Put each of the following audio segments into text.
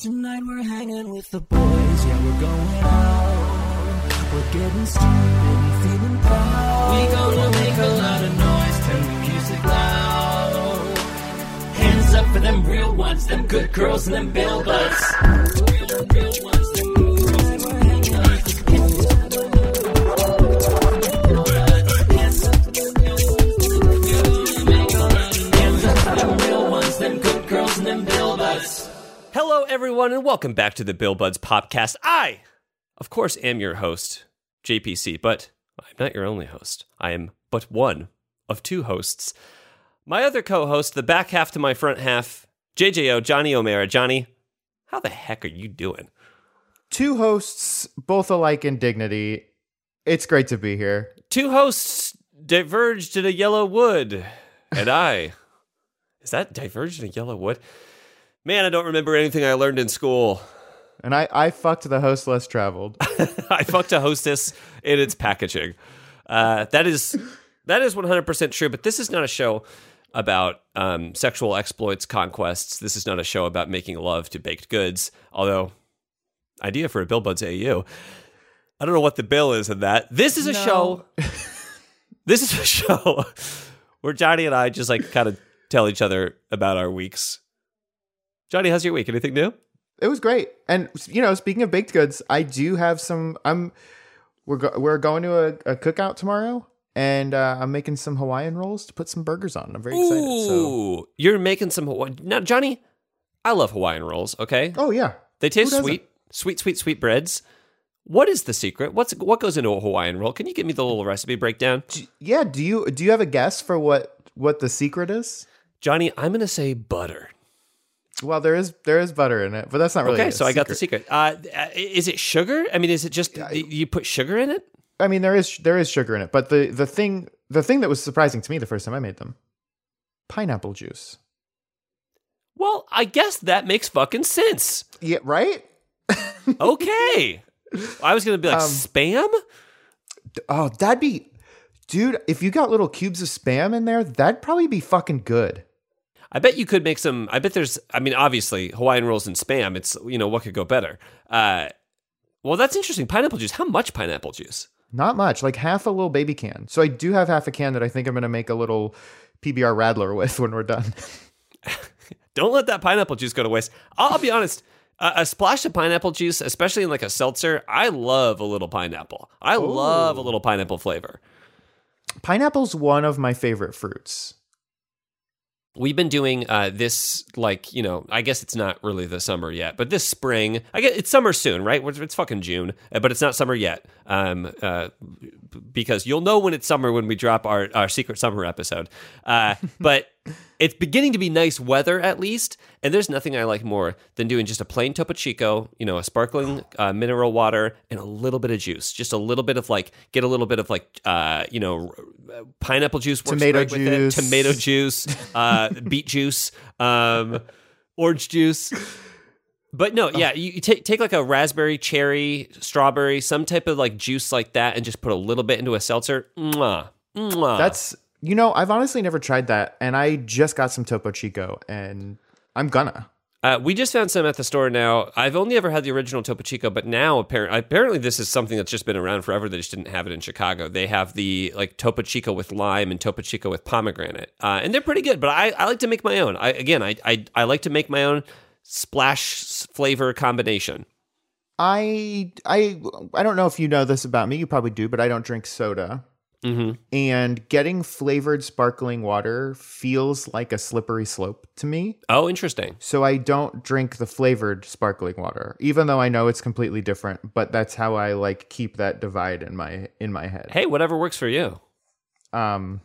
Tonight we're hanging with the boys, yeah, we're going out. We're getting stupid and feeling proud. We gonna make a lot of noise, turn the music loud. Hands up for them real ones, them good girls and them bill butts. Real, real ones, them everyone, and welcome back to the Bill Buds Podcast. I, of course, am your host, JPC, but I'm not your only host. I am but one of two hosts. My other co host, the back half to my front half, JJO, Johnny O'Mara. Johnny, how the heck are you doing? two hosts, both alike in dignity. It's great to be here. Two hosts diverged in a yellow wood, and I. Is that diverged in a yellow wood? Man, I don't remember anything I learned in school. And I, I fucked the host less traveled. I fucked a hostess in its packaging. Uh, that is that is one hundred percent true. But this is not a show about um, sexual exploits, conquests. This is not a show about making love to baked goods. Although, idea for a Bill Buds AU. I don't know what the bill is in that. This is a No. show. this is a show where Johnny and I just like kind of tell each other about our weeks. Johnny, how's your week? Anything new? it was great. And you know, speaking of baked goods, I do have some. I'm we're go, we're going to a, a cookout tomorrow, and uh, I'm making some Hawaiian rolls to put some burgers on. I'm very excited. So, Ooh, you're making some Hawaii. Now, Johnny, I love Hawaiian rolls. Okay, oh yeah, they taste sweet, sweet, sweet, sweet breads. What is the secret? What's what goes into a Hawaiian roll? Can you give me the little recipe breakdown, yeah. Do you do you have a guess for what what the secret is? Johnny? I'm gonna say butter. Well, there is there is butter in it, but that's not really Okay, so I got the secret. secret. Uh, uh, is it sugar? I mean, is it just you put sugar in it? I mean, there is there is sugar in it, but the the thing the thing that was surprising to me the first time I made them, pineapple juice. Well, I guess that makes fucking sense. Yeah, right. Okay, I was gonna be like Um, spam. Oh, that'd be, dude. If you got little cubes of spam in there, that'd probably be fucking good. I bet you could make some. I bet there's. I mean, obviously, Hawaiian rolls and spam. It's you know what could go better. Uh, well, that's interesting. Pineapple juice. How much pineapple juice? Not much, like half a little baby can. So I do have half a can that I think I'm gonna make a little PBR Radler with when we're done. Don't let that pineapple juice go to waste. I'll, I'll be honest. A, a splash of pineapple juice, especially in like a seltzer, I love a little pineapple. I love a little pineapple flavor. Pineapple's one of my favorite fruits. We've been doing uh, this, like you know, I guess it's not really the summer yet, but this spring, I guess it's summer soon, right? It's fucking June, uh, but it's not summer yet, um, uh, because you'll know when it's summer when we drop our our secret summer episode. Uh, but it's beginning to be nice weather at least, and there's nothing I like more than doing just a plain Topo Chico, you know, a sparkling uh, mineral water and a little bit of juice, just a little bit of like get a little bit of like uh, you know, r- pineapple juice, works Tomato it, juice. tomato juice, uh, beet juice, um, orange juice. But no, yeah, you, you take take like a raspberry, cherry, strawberry, some type of like juice like that, and just put a little bit into a seltzer. Mwah, mwah. That's you know I've honestly never tried that, and I just got some Topo Chico, and I'm gonna. Uh, we just found some at the store now. I've only ever had the original Topo Chico, but now apparently, apparently this is something that's just been around forever. They just didn't have it in Chicago. They have the like Topo Chico with lime and Topo Chico with pomegranate, uh, and they're pretty good. But I, I like to make my own. I again, I, I I like to make my own splash flavor combination. I I I don't know if you know this about me. You probably do, but I don't drink soda. Hmm And getting flavored sparkling water feels like a slippery slope to me. Oh, interesting. So I don't drink the flavored sparkling water, even though I know it's completely different. But that's how I like keep that divide in my in my head. Hey, whatever works for you. Um,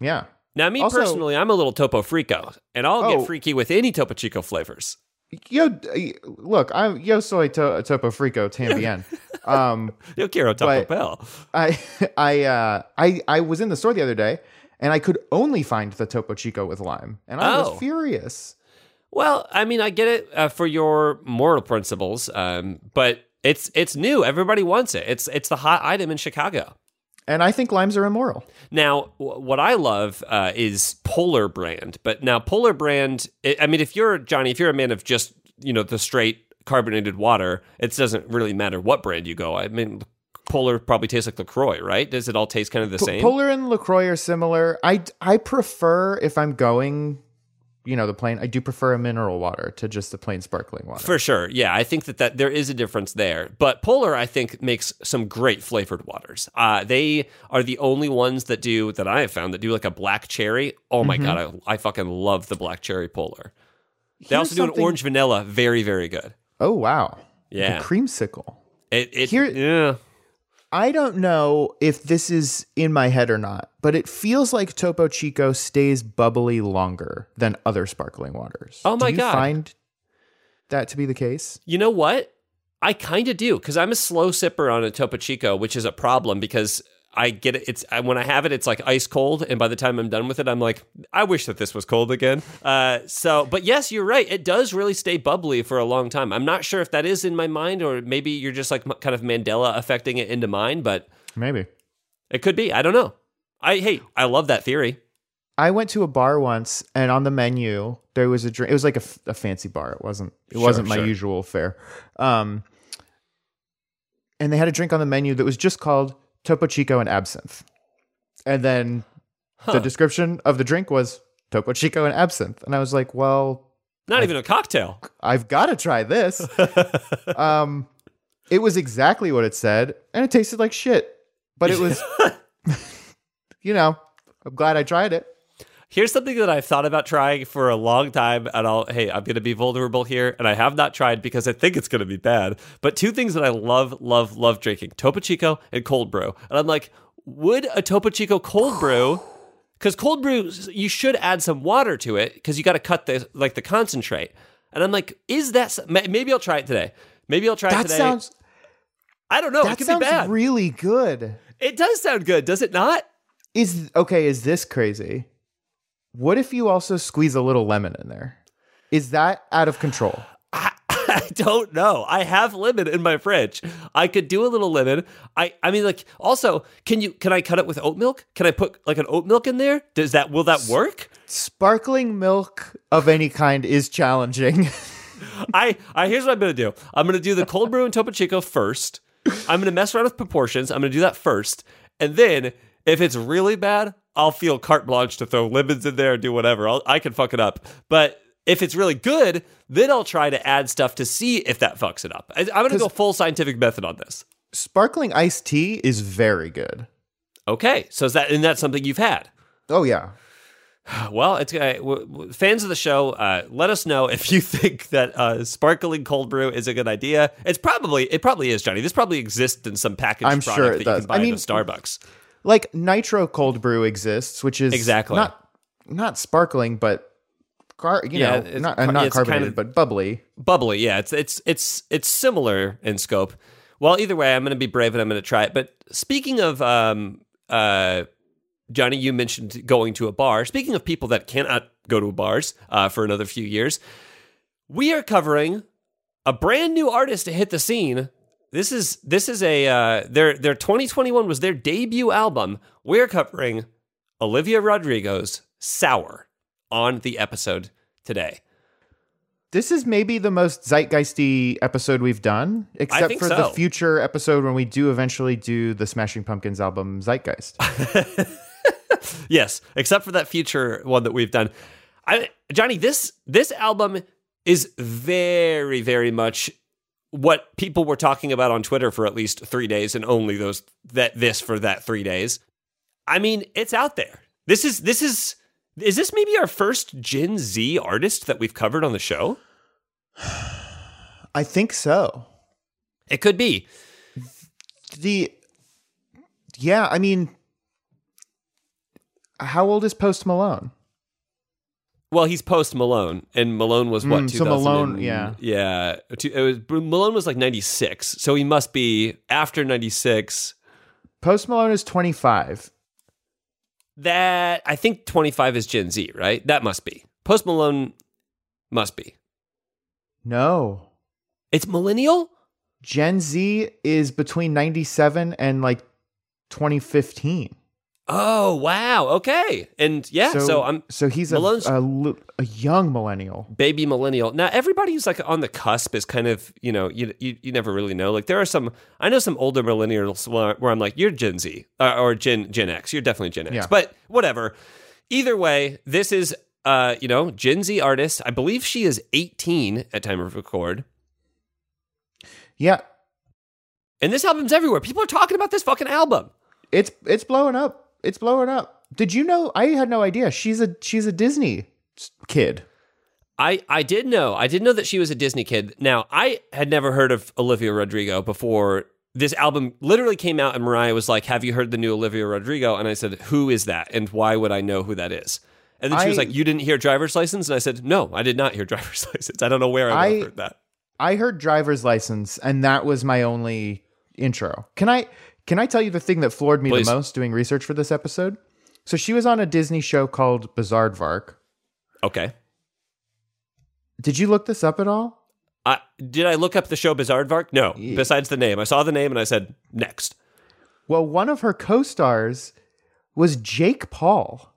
yeah. Now, me Also- personally, I'm a little Topo Frico, and I'll Oh. get freaky with any Topo Chico flavors. Yo, look, I'm yo soy to, topo frico tambien. um, Yo quiero Taco Bell. I I uh I I was in the store the other day and I could only find the Topo Chico with lime, and I Oh. was furious. Well, I mean, I get it uh, for your moral principles, um, but it's it's new. Everybody wants it. It's it's the hot item in Chicago. And I think limes are immoral. Now, w- what I love uh, is Polar Brand. But now, Polar Brand, I I mean, if you're Johnny, if you're a man of just you know the straight carbonated water, it doesn't really matter what brand you go. I mean, Polar probably tastes like LaCroix, right? Does it all taste kind of the P- same? Polar and LaCroix are similar. I I prefer if I'm going, you know, the plain. I do prefer a mineral water to just the plain sparkling water. For sure. Yeah, I think that, that there is a difference there. But Polar, I think, makes some great flavored waters. Uh, they are the only ones that do, that I have found, that do like a black cherry. Oh my God, I, I fucking love the black cherry Polar. They Here's also do an orange vanilla. Very, very good. Oh wow. Yeah. The creamsicle. It, it, Here- yeah. I don't know if this is in my head or not, but it feels like Topo Chico stays bubbly longer than other sparkling waters. Oh my god. do you God. Find that to be the case? You know what? I kind of do because I'm a slow sipper on a Topo Chico, which is a problem because I get it. It's when I have it, it's like ice cold, and by the time I'm done with it, I'm like, I wish that this was cold again. Uh, so, but yes, you're right. It does really stay bubbly for a long time. I'm not sure if that is in my mind or maybe you're just like kind of Mandela affecting it into mine, but Maybe. it could be. I don't know. I hey, I love that theory. I went to a bar once, and on the menu there was a drink. It was like a fancy bar. It wasn't. It Sure, wasn't my sure. usual fare. Um, and they had a drink on the menu that was just called Topo Chico and absinthe. And then Huh. the description of the drink was Topo Chico and absinthe, and I was like, well, Not even a cocktail. I've got to try this. um, it was exactly what it said, and it tasted like shit. But it was, you know, I'm glad I tried it. Here's something that I've thought about trying for a long time, and I'll hey, I'm gonna be vulnerable here, and I have not tried because I think it's gonna be bad. But two things that I love, love, love drinking: Topo Chico and cold brew. And I'm like, would a Topo Chico cold brew? Because cold brew, you should add some water to it because you got to cut the like the concentrate. And I'm like, is that maybe I'll try it today? Maybe I'll try it That today. sounds I don't know. it that could sounds be bad. really good. it does sound good, does it not? Is okay? Is this crazy? What if you also squeeze a little lemon in there? Is that out of control? I, I don't know. I have lemon in my fridge. I could do a little lemon. I I mean like also, can you can I cut it with oat milk? Can I put like an oat milk in there? Does that will that work? Sparkling milk of any kind is challenging. I I here's what I'm gonna do. I'm gonna do the cold brew and Topo Chico first. I'm gonna mess around with proportions. I'm gonna do that first, and then if it's really bad, I'll feel carte blanche to throw lemons in there and do whatever. I'll, I can fuck it up, but. If it's really good, then I'll try to add stuff to see if that fucks it up. I, I'm going to go full scientific method on this. Sparkling iced tea is very good. Okay, so is that and that's something you've had? Oh yeah. Well, it's uh, w- w- fans of the show. Uh, let us know if you think that uh, sparkling cold brew is a good idea. It's probably it probably is, Johnny. This probably exists in some packaged I'm product sure that it you does. can buy I at mean- Starbucks. Like nitro cold brew exists, which is Exactly. not not sparkling, but car, you Yeah, know, not uh, not it's kind carbonated, of- but bubbly. Bubbly, yeah. It's it's it's it's similar in scope. Well, either way, I'm going to be brave and I'm going to try it. But speaking of um uh Johnny, you mentioned going to a bar. Speaking of people that cannot go to bars uh, for another few years, we are covering a brand new artist to hit the scene. This is this is a uh, their their 2021 was their debut album. We're covering Olivia Rodrigo's "Sour" on the episode today. This is maybe the most zeitgeisty episode we've done, except for so. the future episode when we do eventually do the Smashing Pumpkins album Zeitgeist. Yes, except for that future one that we've done. I, Johnny, this this album is very, very much what people were talking about on Twitter for at least three days, and only those that this for that three days. I mean, it's out there. This is this is is this maybe our first Gen Z artist that we've covered on the show? I think so. It could be. The yeah, I mean, how old is Post Malone? Well, he's post Malone, and Malone was what? Mm, so Malone, yeah. yeah. Two- It was Malone was like ninety six, so he must be after ninety six. Post Malone is 25. That I think twenty five is Gen Z, right? That must be post Malone. Must be. No. It's millennial. Gen Z is between 97 and like 2015. Oh wow. Okay. And yeah. So, I'm so he's a, a, a young millennial. baby millennial. Now everybody who's like on the cusp is kind of you know you you, you never really know. Like there are some I know some older millennials where, where I'm like you're Gen Z uh, or Gen Gen X. You're definitely Gen X. Yeah. But whatever. Either way, this is uh you know Gen Z artist. I believe she is 18 at time of record. Yeah, And this album's everywhere. People are talking about this fucking album. it's it's blowing up. It's blowing up. Did you know? I had no idea. She's a she's a Disney kid. I, I did know. I did know that she was a Disney kid. Now, I had never heard of Olivia Rodrigo before this album literally came out, and Mariah was like, Have you heard the new Olivia Rodrigo? And I said, Who is that? And why would I know who that is? And then she was like, You didn't hear driver's license? And I said, No, I did not hear driver's license. I don't know where I, I- heard that. I heard driver's license, and that was my only intro. Can I can I tell you the thing that floored me Please. the most doing research for this episode? So she was on a Disney show called Bizaardvark. Okay. Did you look this up at all? I, did I look up the show Bizaardvark? No. Besides the name, I saw the name and I said, Next. Well, one of her co-stars was Jake Paul.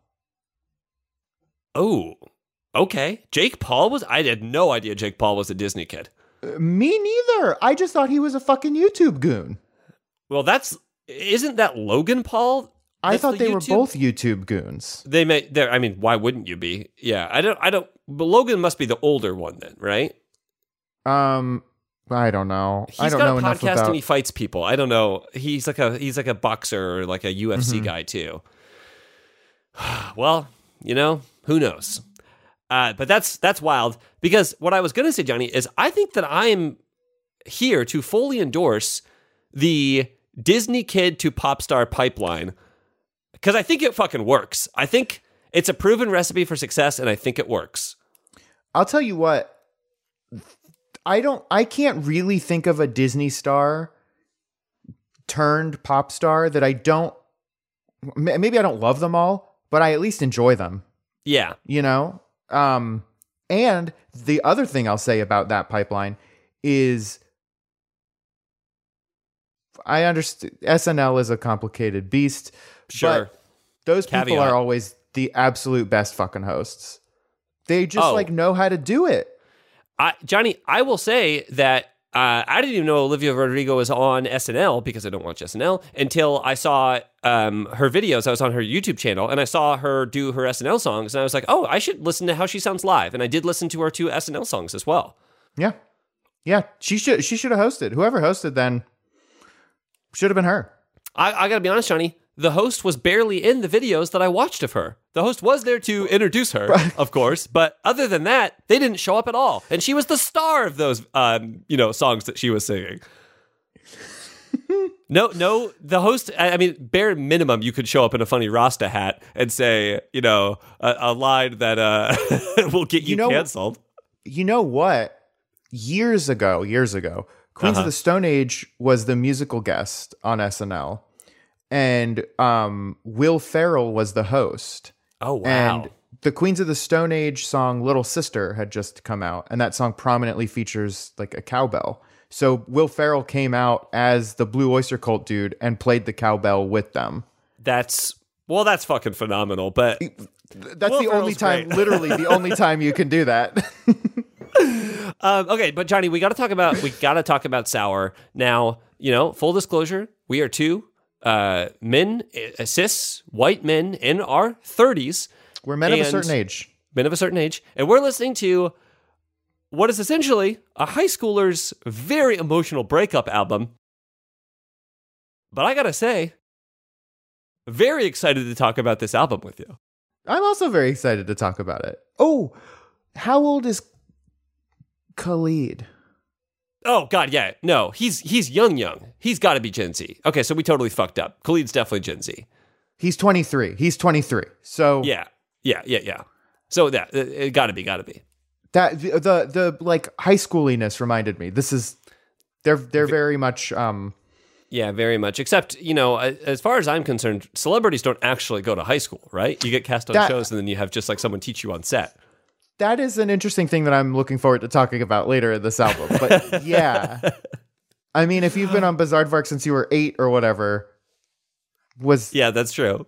Oh, okay. Jake Paul was. I had no idea Jake Paul was a Disney kid. Uh, Me neither. I just thought he was a fucking YouTube goon. Well, that's. Isn't that Logan Paul? I thought the they were both YouTube goons. They may. There. I mean, why wouldn't you be? Yeah. I don't. I don't. But Logan must be the older one then, right? Um, I don't know. He's I don't got a podcast about. and he fights people. I don't know. He's like a he's like a boxer or like a UFC Mm-hmm. guy too. well, you know, who knows? Uh, but that's that's wild because what I was going to say, Johnny, is I think that I'm here to fully endorse the Disney kid to pop star pipeline because I think it fucking works. I think it's a proven recipe for success, and I think it works. I'll tell you what. I don't. I can't really think of a Disney star turned pop star that I don't. Maybe I don't love them all, but I at least enjoy them. Yeah, You know. Um, and the other thing I'll say about that pipeline is. I understand SNL is a complicated beast. sure. Those people Caveat. are always the absolute best fucking hosts. They just Oh. like know how to do it. I, Johnny, I will say that uh, I didn't even know Olivia Rodrigo was on SNL because I don't watch SNL until I saw um, her videos. I was on her YouTube channel and I saw her do her SNL songs, and I was like, oh, I should listen to how she sounds live. And I did listen to her two SNL songs as well. Yeah. Yeah. She should she should have hosted. Whoever hosted then should have been her. I, I gotta be honest, Johnny. The host was barely in the videos that I watched of her. The host was there to introduce her, of course, but other than that, they didn't show up at all. And she was the star of those, um, you know, songs that she was singing. no, no, the host. I I mean, bare minimum, you could show up in a funny Rasta hat and say, you know, a, a line that uh, will get you, You know- canceled. You know what? Years ago, years ago, Queens Uh-huh. of the Stone Age was the musical guest on SNL. And um Will Ferrell was the host. Oh wow! And the Queens of the Stone Age song Little Sister had just come out, and that song prominently features like a cowbell. So Will Ferrell came out as the Blue Oyster Cult dude and played the cowbell with them. that's well, that's fucking phenomenal. But That's Will the only time, literally the only time you can do that. Um, okay, but Johnny, we got to talk about we got to talk about sour now. You know, full disclosure, we are two uh, men, uh, cis white men in our thirties, We're men of a certain age. men of a certain age, and we're listening to what is essentially a high schooler's very emotional breakup album. But I gotta say, very excited to talk about this album with you. I'm also very excited to talk about it. Oh, how old is Khalid? Oh God, yeah, no, he's he's young, young. He's got to be Gen Z. Okay, so we totally fucked up. Khalid's definitely Gen Z. He's 23. He's 23. So Yeah, yeah, yeah, yeah. So that it, it got to be, got to be. that the, the the like high schooliness reminded me. This is they're they're very much um Yeah, very much. Except, you know, as far as I'm concerned, celebrities don't actually go to high school, right? You get cast on That- shows and then you have just like someone teach you on set. That is an interesting thing that I'm looking forward to talking about later in this album. But yeah. I mean, if you've been on Bizaardvark since you were eight or whatever, was Yeah, that's true.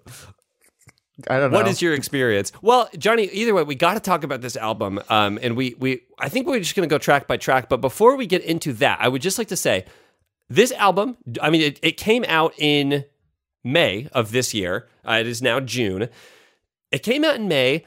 I don't know. What is your experience? Well, Johnny, either way, we got to talk about this album. Um, and we, we, I think we're just going to go track by track. But before we get into that, I would just like to say this album, I mean, it, it came out in May of this year. Uh, it is now June. It came out in May.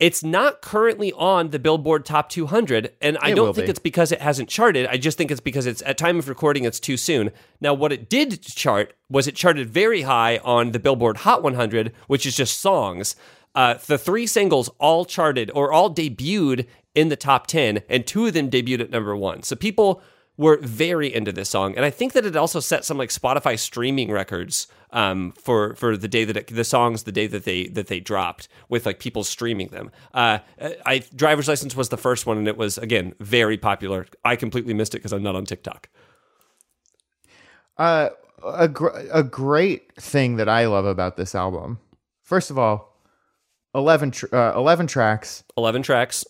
It's not currently on the Billboard Top 200, and I It don't think be. it's because it hasn't charted. I just think it's because it's at time of recording, it's too soon. Now, what it did chart was it charted very high on the Billboard Hot 100, which is just songs. Uh, the three singles all charted or all debuted in the top 10, and two of them debuted at number one. So people were very into this song, and I think that it also set some like Spotify streaming records um, for for the day that it, the songs the day that they that they dropped with like people streaming them. Uh, I driver's license was the first one, and it was again very popular. I completely missed it because I'm not on TikTok. Uh, a gr- a great thing that I love about this album. First of all, 11 tr- uh, 11 tracks. Eleven tracks.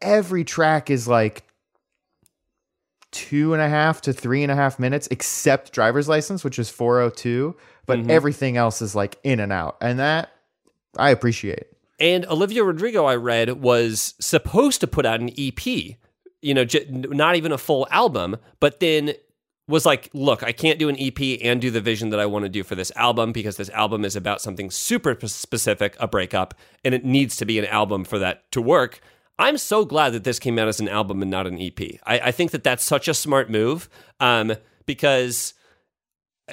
Every track is like two and a half to three and a half minutes, except driver's license, which is 402. But mm-hmm. everything else is like in and out. And that I appreciate. And Olivia Rodrigo, I read, was supposed to put out an EP, you know, j- not even a full album, but then was like, look, I can't do an EP and do the vision that I want to do for this album because this album is about something super specific, a breakup, and it needs to be an album for that to work. I'm so glad that this came out as an album and not an EP. I, I think that that's such a smart move um, because,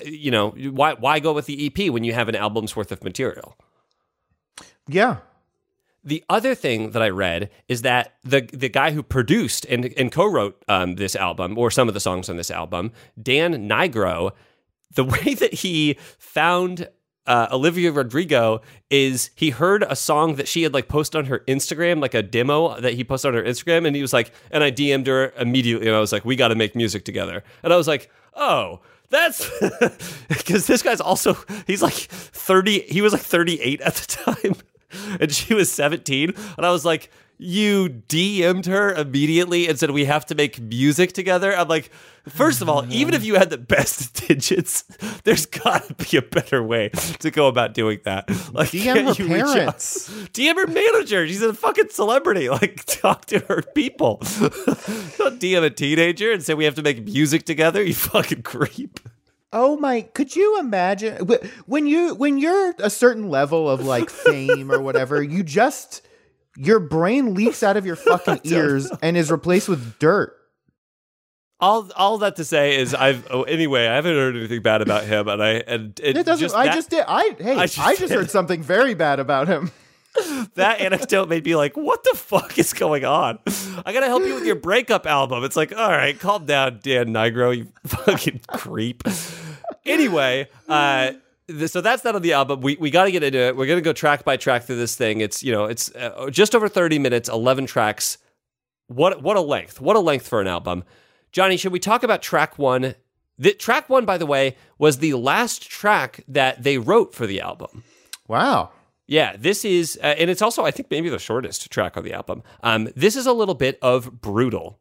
you know, why, why go with the EP when you have an album's worth of material? Yeah. The other thing that I read is that the the guy who produced and, and co-wrote um, this album, or some of the songs on this album, Dan Nigro, the way that he found uh, Olivia Rodrigo is he heard a song that she had like posted on her Instagram, like a demo that he posted on her Instagram, and he was like, and I DM'd her immediately, and I was like, we got to make music together, and I was like, oh. That's because this guy's also he's like 30 he was like 38 at the time and she was 17 and i was like you DM'd her immediately and said we have to make music together. I'm like, first of all, even if you had the best digits, there's got to be a better way to go about doing that. Like, DM her you reach out- parents. DM her manager. She's a fucking celebrity. Like, talk to her people. Don't DM a teenager and say we have to make music together. You fucking creep. Oh my! Could you imagine when you when you're a certain level of like fame or whatever, you just your brain leaks out of your fucking ears and is replaced with dirt. All, all that to say is I've oh, anyway I haven't heard anything bad about him and I and it, It doesn't. just I that- just did. I hey. I I just just, heard something very bad about him. that anecdote made me like, what the fuck is going on? I gotta help you with your breakup album. It's like, all right, calm down, Dan Nigro, you fucking creep. Anyway, uh, so that's that on the album. We we got to get into it. We're gonna go track by track through this thing. It's you know, it's uh, just over thirty minutes, eleven tracks. What what a length! What a length for an album. Johnny, should we talk about track one? The, track one, by the way, was the last track that they wrote for the album. Wow. Yeah, this is, uh, and it's also, I think, maybe the shortest track on the album. Um, this is a little bit of brutal.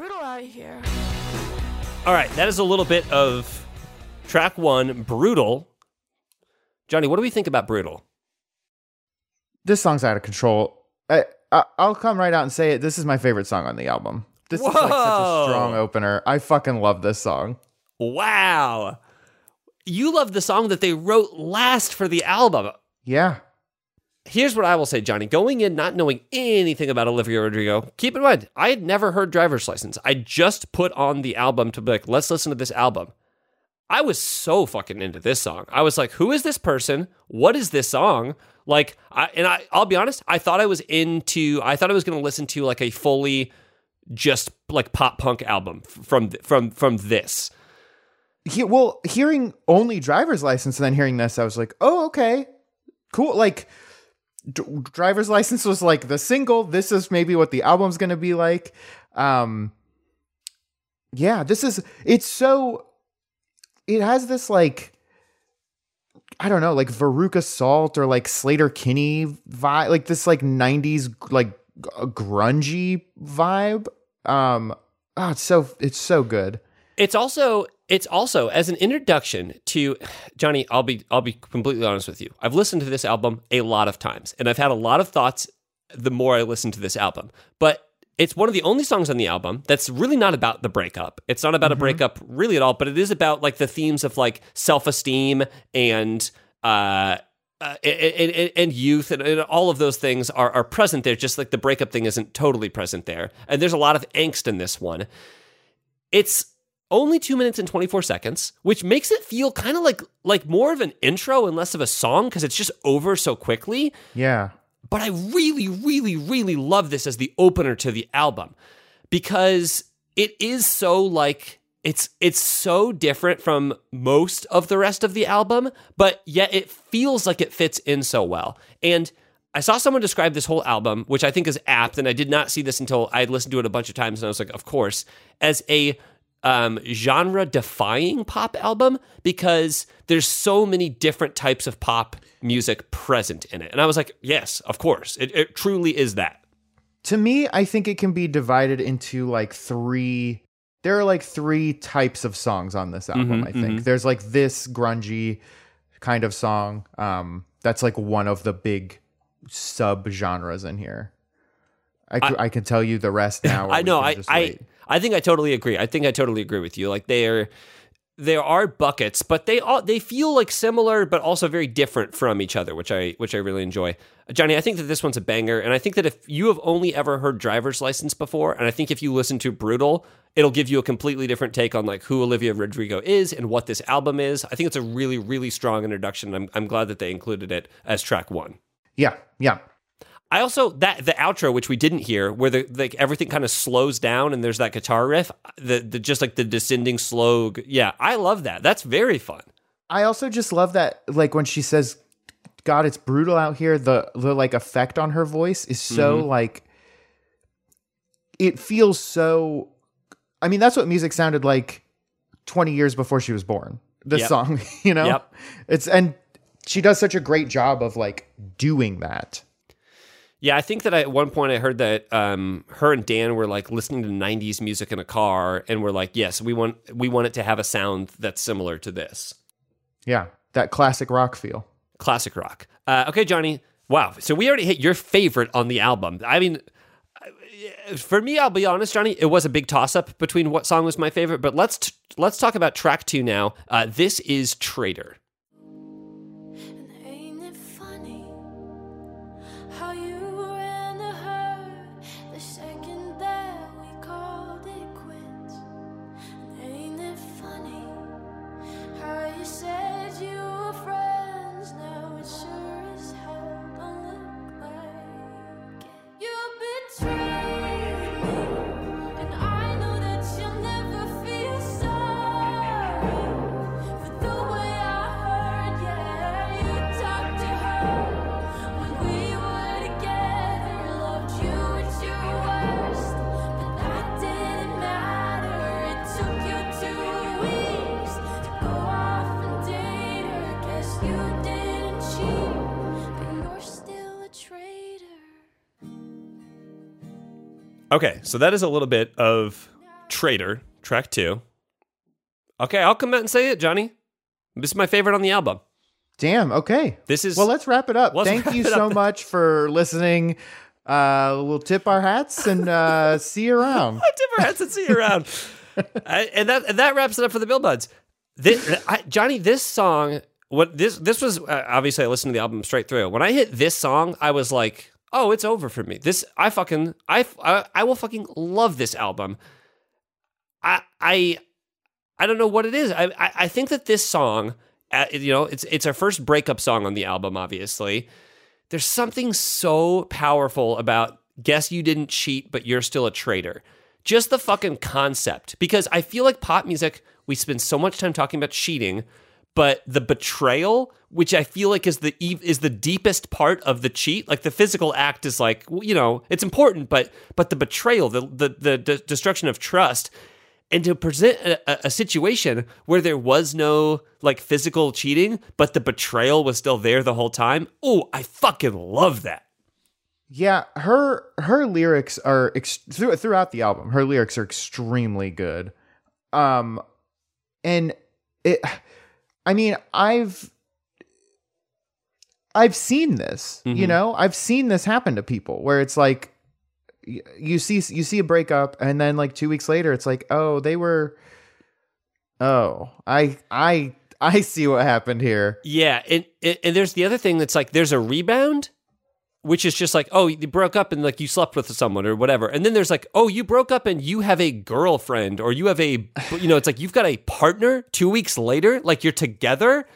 Brutal out here. All right, that is a little bit of track one, brutal. Johnny, what do we think about brutal? This song's out of control. I, I I'll come right out and say it. This is my favorite song on the album. This is like such a strong opener. I fucking love this song. Wow. You love the song that they wrote last for the album. Yeah. Here's what I will say, Johnny. Going in not knowing anything about Olivia Rodrigo, keep in mind, I had never heard Driver's License. I just put on the album to be like, let's listen to this album. I was so fucking into this song. I was like, who is this person? What is this song? Like, I, and I, I'll be honest, I thought I was into, I thought I was going to listen to like a fully just like pop punk album from from from this. he, well, hearing only driver's license and then hearing this, I was like, oh, okay, cool. Like, D- driver's license was like the single. This is maybe what the album's going to be like. Um, yeah, this is, it's so, it has this like, I don't know, like Veruca Salt or like Sleater-Kinney vibe, like this like 90s, like g- grungy vibe. Um, oh, it's so, it's so good. It's also it's also as an introduction to Johnny. I'll be I'll be completely honest with you. I've listened to this album a lot of times, and I've had a lot of thoughts. The more I listen to this album, but it's one of the only songs on the album that's really not about the breakup. It's not about a breakup really at all, but it is about like the themes of like self esteem and uh. Uh, and, and, and youth and, and all of those things are, are present there, just like the breakup thing isn't totally present there. And there's a lot of angst in this one. It's only two minutes and 24 seconds, which makes it feel kind of like like more of an intro and less of a song because it's just over so quickly. Yeah. But I really, really, really love this as the opener to the album because it is so like it's it's so different from most of the rest of the album, but yet it feels like it fits in so well. And I saw someone describe this whole album, which I think is apt, and I did not see this until I listened to it a bunch of times, and I was like, of course, as a um, genre defying pop album because there's so many different types of pop music present in it. And I was like, yes, of course. It, it truly is that. to me, I think it can be divided into like three. There are like three types of songs on this album. I think there's like this grungy kind of song. Um, that's like one of the big sub genres in here. I I can tell you the rest now. I know. I, I. I think I totally agree. I think I totally agree with you. Like they are, there are buckets, but they all they feel like similar, but also very different from each other, which I which I really enjoy. Johnny, I think that this one's a banger, and I think that if you have only ever heard Driver's License before, and I think if you listen to Brutal, it'll give you a completely different take on like who Olivia Rodrigo is and what this album is. I think it's a really really strong introduction. I'm I'm glad that they included it as track one. Yeah, yeah. I also that the outro, which we didn't hear, where the like everything kind of slows down and there's that guitar riff, the, the just like the descending slow. Yeah, I love that. That's very fun. I also just love that, like when she says, "God, it's brutal out here." The the like effect on her voice is so Mm-hmm. like. It feels so. I mean, that's what music sounded like twenty years before she was born. This Yep. song, you know, Yep. it's and she does such a great job of like doing that. Yeah, I think that I, at one point I heard that um, her and Dan were like listening to '90s music in a car, and we're like, "Yes, we want we want it to have a sound that's similar to this Yeah, that classic rock feel. classic rock." Uh, okay, Johnny. Wow. So we already hit your favorite on the album. I mean, uh, for me, I'll be honest, Johnny. It was a big toss up between what song was my favorite, but let's t- let's talk about track two now. Uh, this is Traitor. So that is a little bit of Traitor, track two. Okay, I'll come out and say it, Johnny. This is my favorite on the album. Damn. Okay. This is Well, let's wrap it up. Thank you so much for listening. Uh, we'll tip our hats and uh, see you around. tip our hats and see you around. I- and that and that wraps it up for the Bill Buds. This, I, Johnny, this song, what this this was uh, obviously I listened to the album straight through. When I hit this song, I was like, oh, it's over for me. This I fucking I I, I will fucking love this album. I I I don't know what it is. I I, I think that this song, uh, you know, it's it's our first breakup song on the album. Obviously, there's something so powerful about guess you didn't cheat, but you're still a traitor. just the fucking concept because I feel like pop music we spend so much time talking about cheating, but the betrayal, which I feel like is the is the deepest part of the cheat, like the physical act is like you know it's important, but but the betrayal, the the the, the destruction of trust. And to present a, a situation where there was no like physical cheating, but the betrayal was still there the whole time. Oh, I fucking love that. Yeah, her her lyrics are ex- through, throughout the album. Her lyrics are extremely good. Um and it I mean, I've I've seen this, you mm-hmm. know? I've seen this happen to people where it's like you see you see a breakup and then like 2 weeks later it's like, "Oh, they were Oh, I I I see what happened here." Yeah, and, and and there's the other thing that's like there's a rebound, which is just like oh you broke up and like you slept with someone or whatever, and then there's like oh you broke up and you have a girlfriend or you have a you know it's like you've got a partner two weeks later like you're together.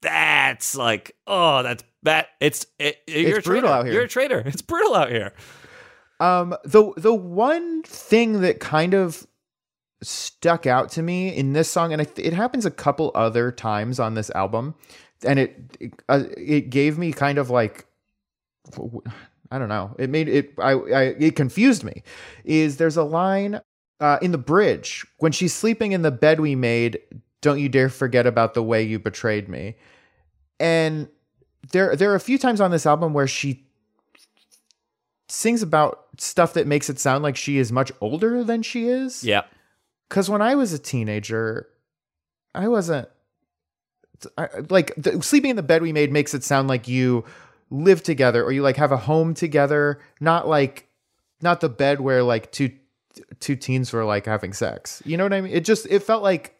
That's like oh that's that it's it, you're a brutal traitor. out here. You're a traitor. It's brutal out here. Um, the the one thing that kind of stuck out to me in this song, and I it happens a couple other times on this album, and it it, uh, it gave me kind of like I don't know. It made it I, I it confused me. Is there's a line uh, in the bridge when she's sleeping in the bed we made. Don't you dare forget about the way you betrayed me. And there there are a few times on this album where she sings about stuff that makes it sound like she is much older than she is. Yeah. Because when I was a teenager, I wasn't I, like the, sleeping in the bed we made makes it sound like you live together or you like have a home together, not like not the bed where like two two teens were like having sex. You know what I mean? It just it felt like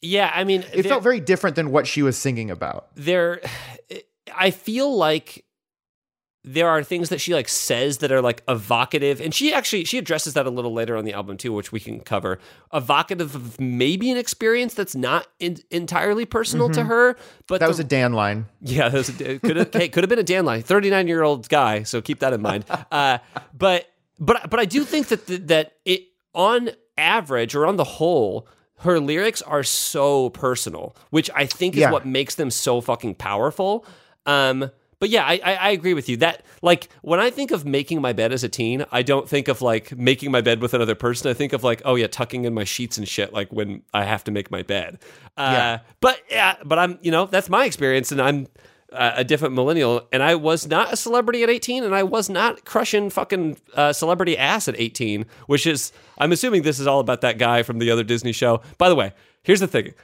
Yeah, I mean, it felt very different than what she was singing about. there i feel like there are things that she like says that are like evocative and she actually she addresses that a little later on the album too which we can cover evocative of maybe an experience that's not in, entirely personal to her but Mm-hmm. That the- was a Dan line. yeah, that was a, it could have hey, could have been a Dan line, thirty nine year old guy. So keep that in mind. Uh, but but but I do think that the, that it on average or on the whole, her lyrics are so personal, which I think is Yeah. what makes them so fucking powerful. Um, but yeah, I, I I agree with you that like when I think of making my bed as a teen, I don't think of like making my bed with another person. I think of like oh yeah, tucking in my sheets and shit like when I have to make my bed. Uh, Yeah. But yeah, but I'm you know that's my experience, and I'm uh, a different millennial, and I was not a celebrity at 18, and I was not crushing fucking uh, celebrity ass at 18, which is I'm assuming this is all about that guy from the other Disney show. By the way, here's the thing.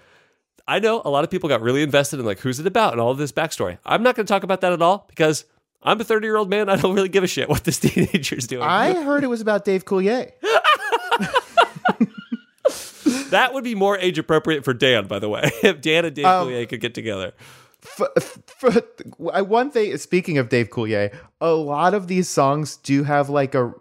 I know a lot of people got really invested in like who's it about and all of this backstory. I'm not going to talk about that at all because I'm a 30 year old man. I don't really give a shit what this teenager's doing. I heard it was about Dave Coulier. that would be more age appropriate for Dan, by the way. If Dan and Dave Um, Coulier could get together. I- one thing, speaking of Dave Coulier, a lot of these songs do have like a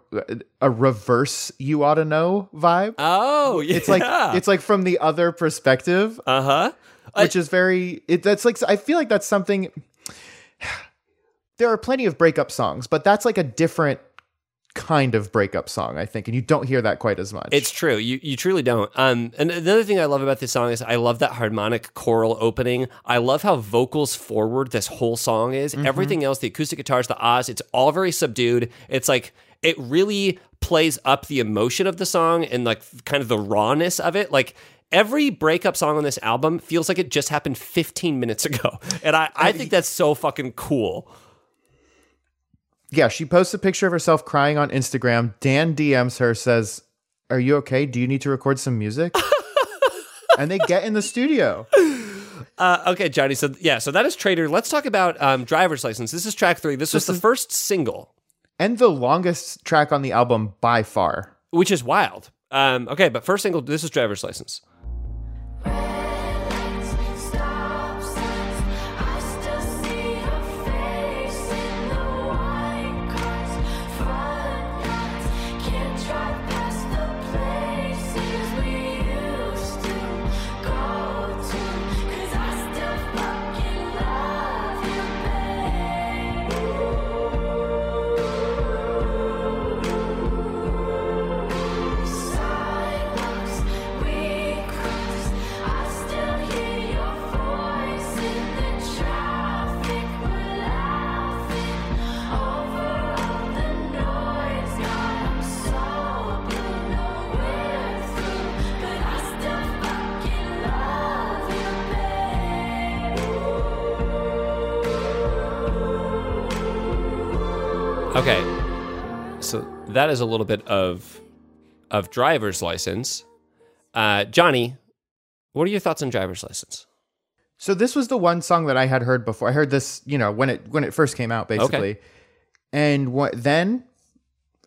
a reverse "you ought to know" vibe. Oh, yeah. It's like it's like from the other perspective, uh huh. which is very. It, that's like I feel like that's something. There are plenty of breakup songs, but that's like a different kind of breakup song, I think, and you don't hear that quite as much. It's true. You you truly don't. Um, and another thing I love about this song is I love that harmonic choral opening. I love how vocals forward this whole song is. Everything else, the acoustic guitars, the ahs, it's all very subdued. It's like it really plays up the emotion of the song and like kind of the rawness of it. Like every breakup song on this album feels like it just happened 15 minutes ago, and I I think that's so fucking cool. Yeah, she posts a picture of herself crying on Instagram. Dan DMs her, says, Are you okay? Do you need to record some music? and they get in the studio. Uh, okay, Johnny. So yeah, so that is Traitor. Let's talk about um, driver's license. This is track three. This was the first single, And the longest track on the album by far. which is wild. Um, okay, but first single. This is driver's license. That is a little bit of of driver's license. Uh, Johnny, what are your thoughts on driver's license? So this was the one song that I had heard before. I heard this, you know, when it when it first came out, basically. Okay. And what then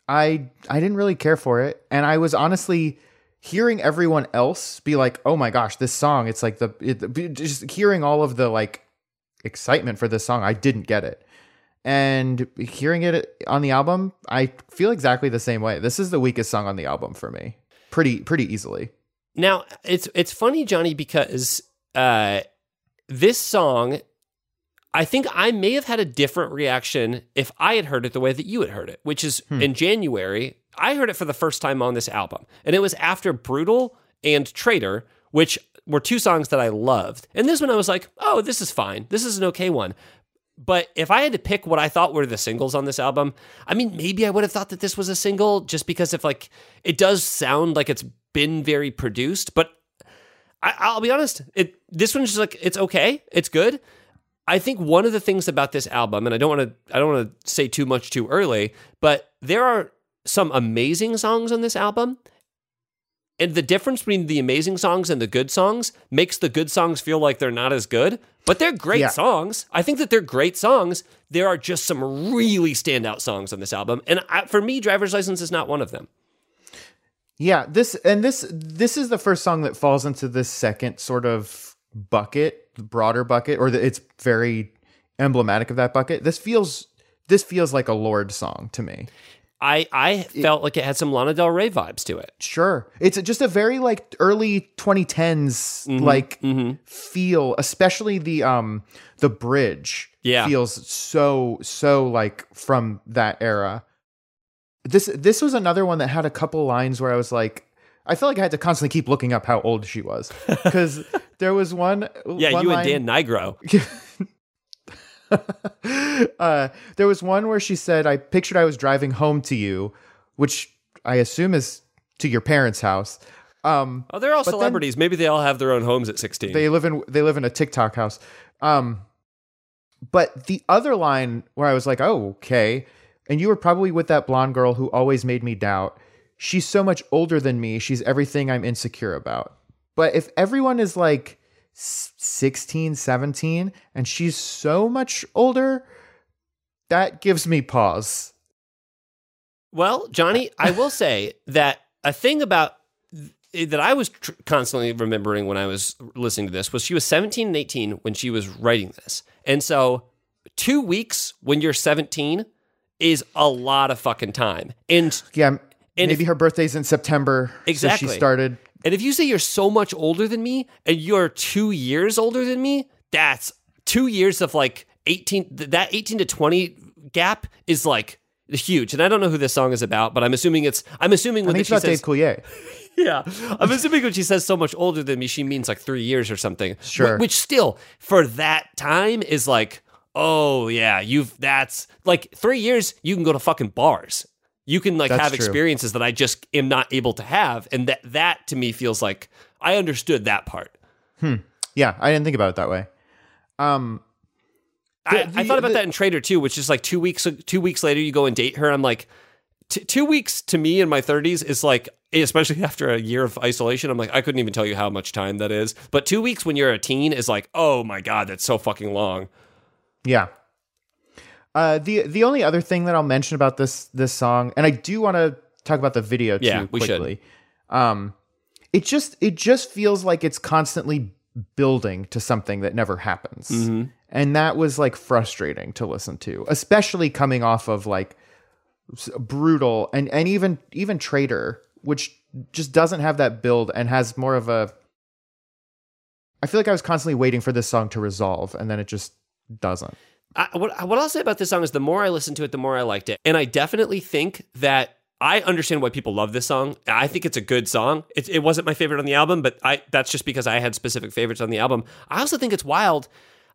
I I didn't really care for it, and I was honestly hearing everyone else be like, "Oh my gosh, this song!" It's like the it, just hearing all of the like excitement for this song. I didn't get it, and hearing it on the album, I feel exactly the same way. This is the weakest song on the album for me, pretty pretty easily. Now it's it's funny, Johnny, because uh, this song, I think I may have had a different reaction if I had heard it the way that you had heard it, which is in January. I heard it for the first time on this album, and it was after Brutal and Traitor, which were two songs that I loved. And this one I was like, oh, this is fine. This is an okay one. But if I had to pick what I thought were the singles on this album, I mean, maybe I would have thought that this was a single just because if like it does sound like it's been very produced, but I, I'll be honest, it this one's just like it's okay, it's good. I think one of the things about this album, and I don't want to I don't want to say too much too early, but there are some amazing songs on this album. And the difference between the amazing songs and the good songs makes the good songs feel like they're not as good, but they're great Yeah. songs. I think that they're great songs. There are just some really standout songs on this album, and I, for me, "Driver's License" is not one of them. Yeah, this and this this is the first song that falls into this second sort of bucket, broader bucket, or that it's very emblematic of that bucket. This feels this feels like a Lorde song to me. I I felt like it had some Lana Del Rey vibes to it. Sure, it's just a very like early 2010s like feel, especially the um the bridge. Yeah. feels so so like from that era. This this was another one that had a couple lines where I was like. I felt like I had to constantly keep looking up how old she was because there was one. Yeah, one you line- and Dan Nigro. uh, there was one where she said, "I pictured I was driving home to you," which I assume is to your parents' house. Um, Oh, they're all But then- celebrities. Maybe they all have their own homes at 16. they live in they live in a TikTok house. Um, but the other line where I was like, "Oh, okay," and you were probably with that blonde girl who always made me doubt. She's so much older than me. She's everything I'm insecure about. But if everyone is like 16, 17, and she's so much older, that gives me pause. Well, Johnny, I will say that a thing about that I was tr- constantly remembering when I was listening to this was she was 17 and 18 when she was writing this. And so 2 weeks when you're 17 is a lot of fucking time. And Yeah, And maybe if- her birthday's in September. So Exactly. she started. And if you say you're so much older than me and you're 2 years older than me, that's 2 years of like 18 th- that 18 to 20 gap is like huge. And I don't know who this song is about, but I'm assuming it's I'm assuming I when think it's she about says Dave Coulier. Yeah. I'm assuming when she says so much older than me, she means like three years or something. Sure. Which still, for that time, is like, oh, yeah, you've, that's like three years, you can go to fucking bars. You can like That's have true. experiences that I just am not able to have. And that, that to me feels like I understood that part. Yeah, I didn't think about it that way. Um, I, The- I thought about the- that in Traitor too, which is like two weeks two weeks later you go and date her. I'm like, t- two weeks to me in my 30s is like, especially after a year of isolation. I'm like, I couldn't even tell you how much time that is. But two weeks when you're a teen is like, oh my god, that's so fucking long. Yeah. Uh, the the only other thing that I'll mention about this this song, and I do want to talk about the video too Yeah, we should. quickly. Um, it just it just feels like it's constantly building to something that never happens, Mm-hmm. and that was like frustrating to listen to, especially coming off of like brutal and and even even Traitor, which just doesn't have that build and has more of a. I feel like I was constantly waiting for this song to resolve, and then it just doesn't. What, what I'll say about this song is the more I listened to it, the more I liked it. And I definitely think that I understand why people love this song. I think it's a good song. It, it wasn't my favorite on the album, but I that's just because I had specific favorites on the album. I also think it's wild.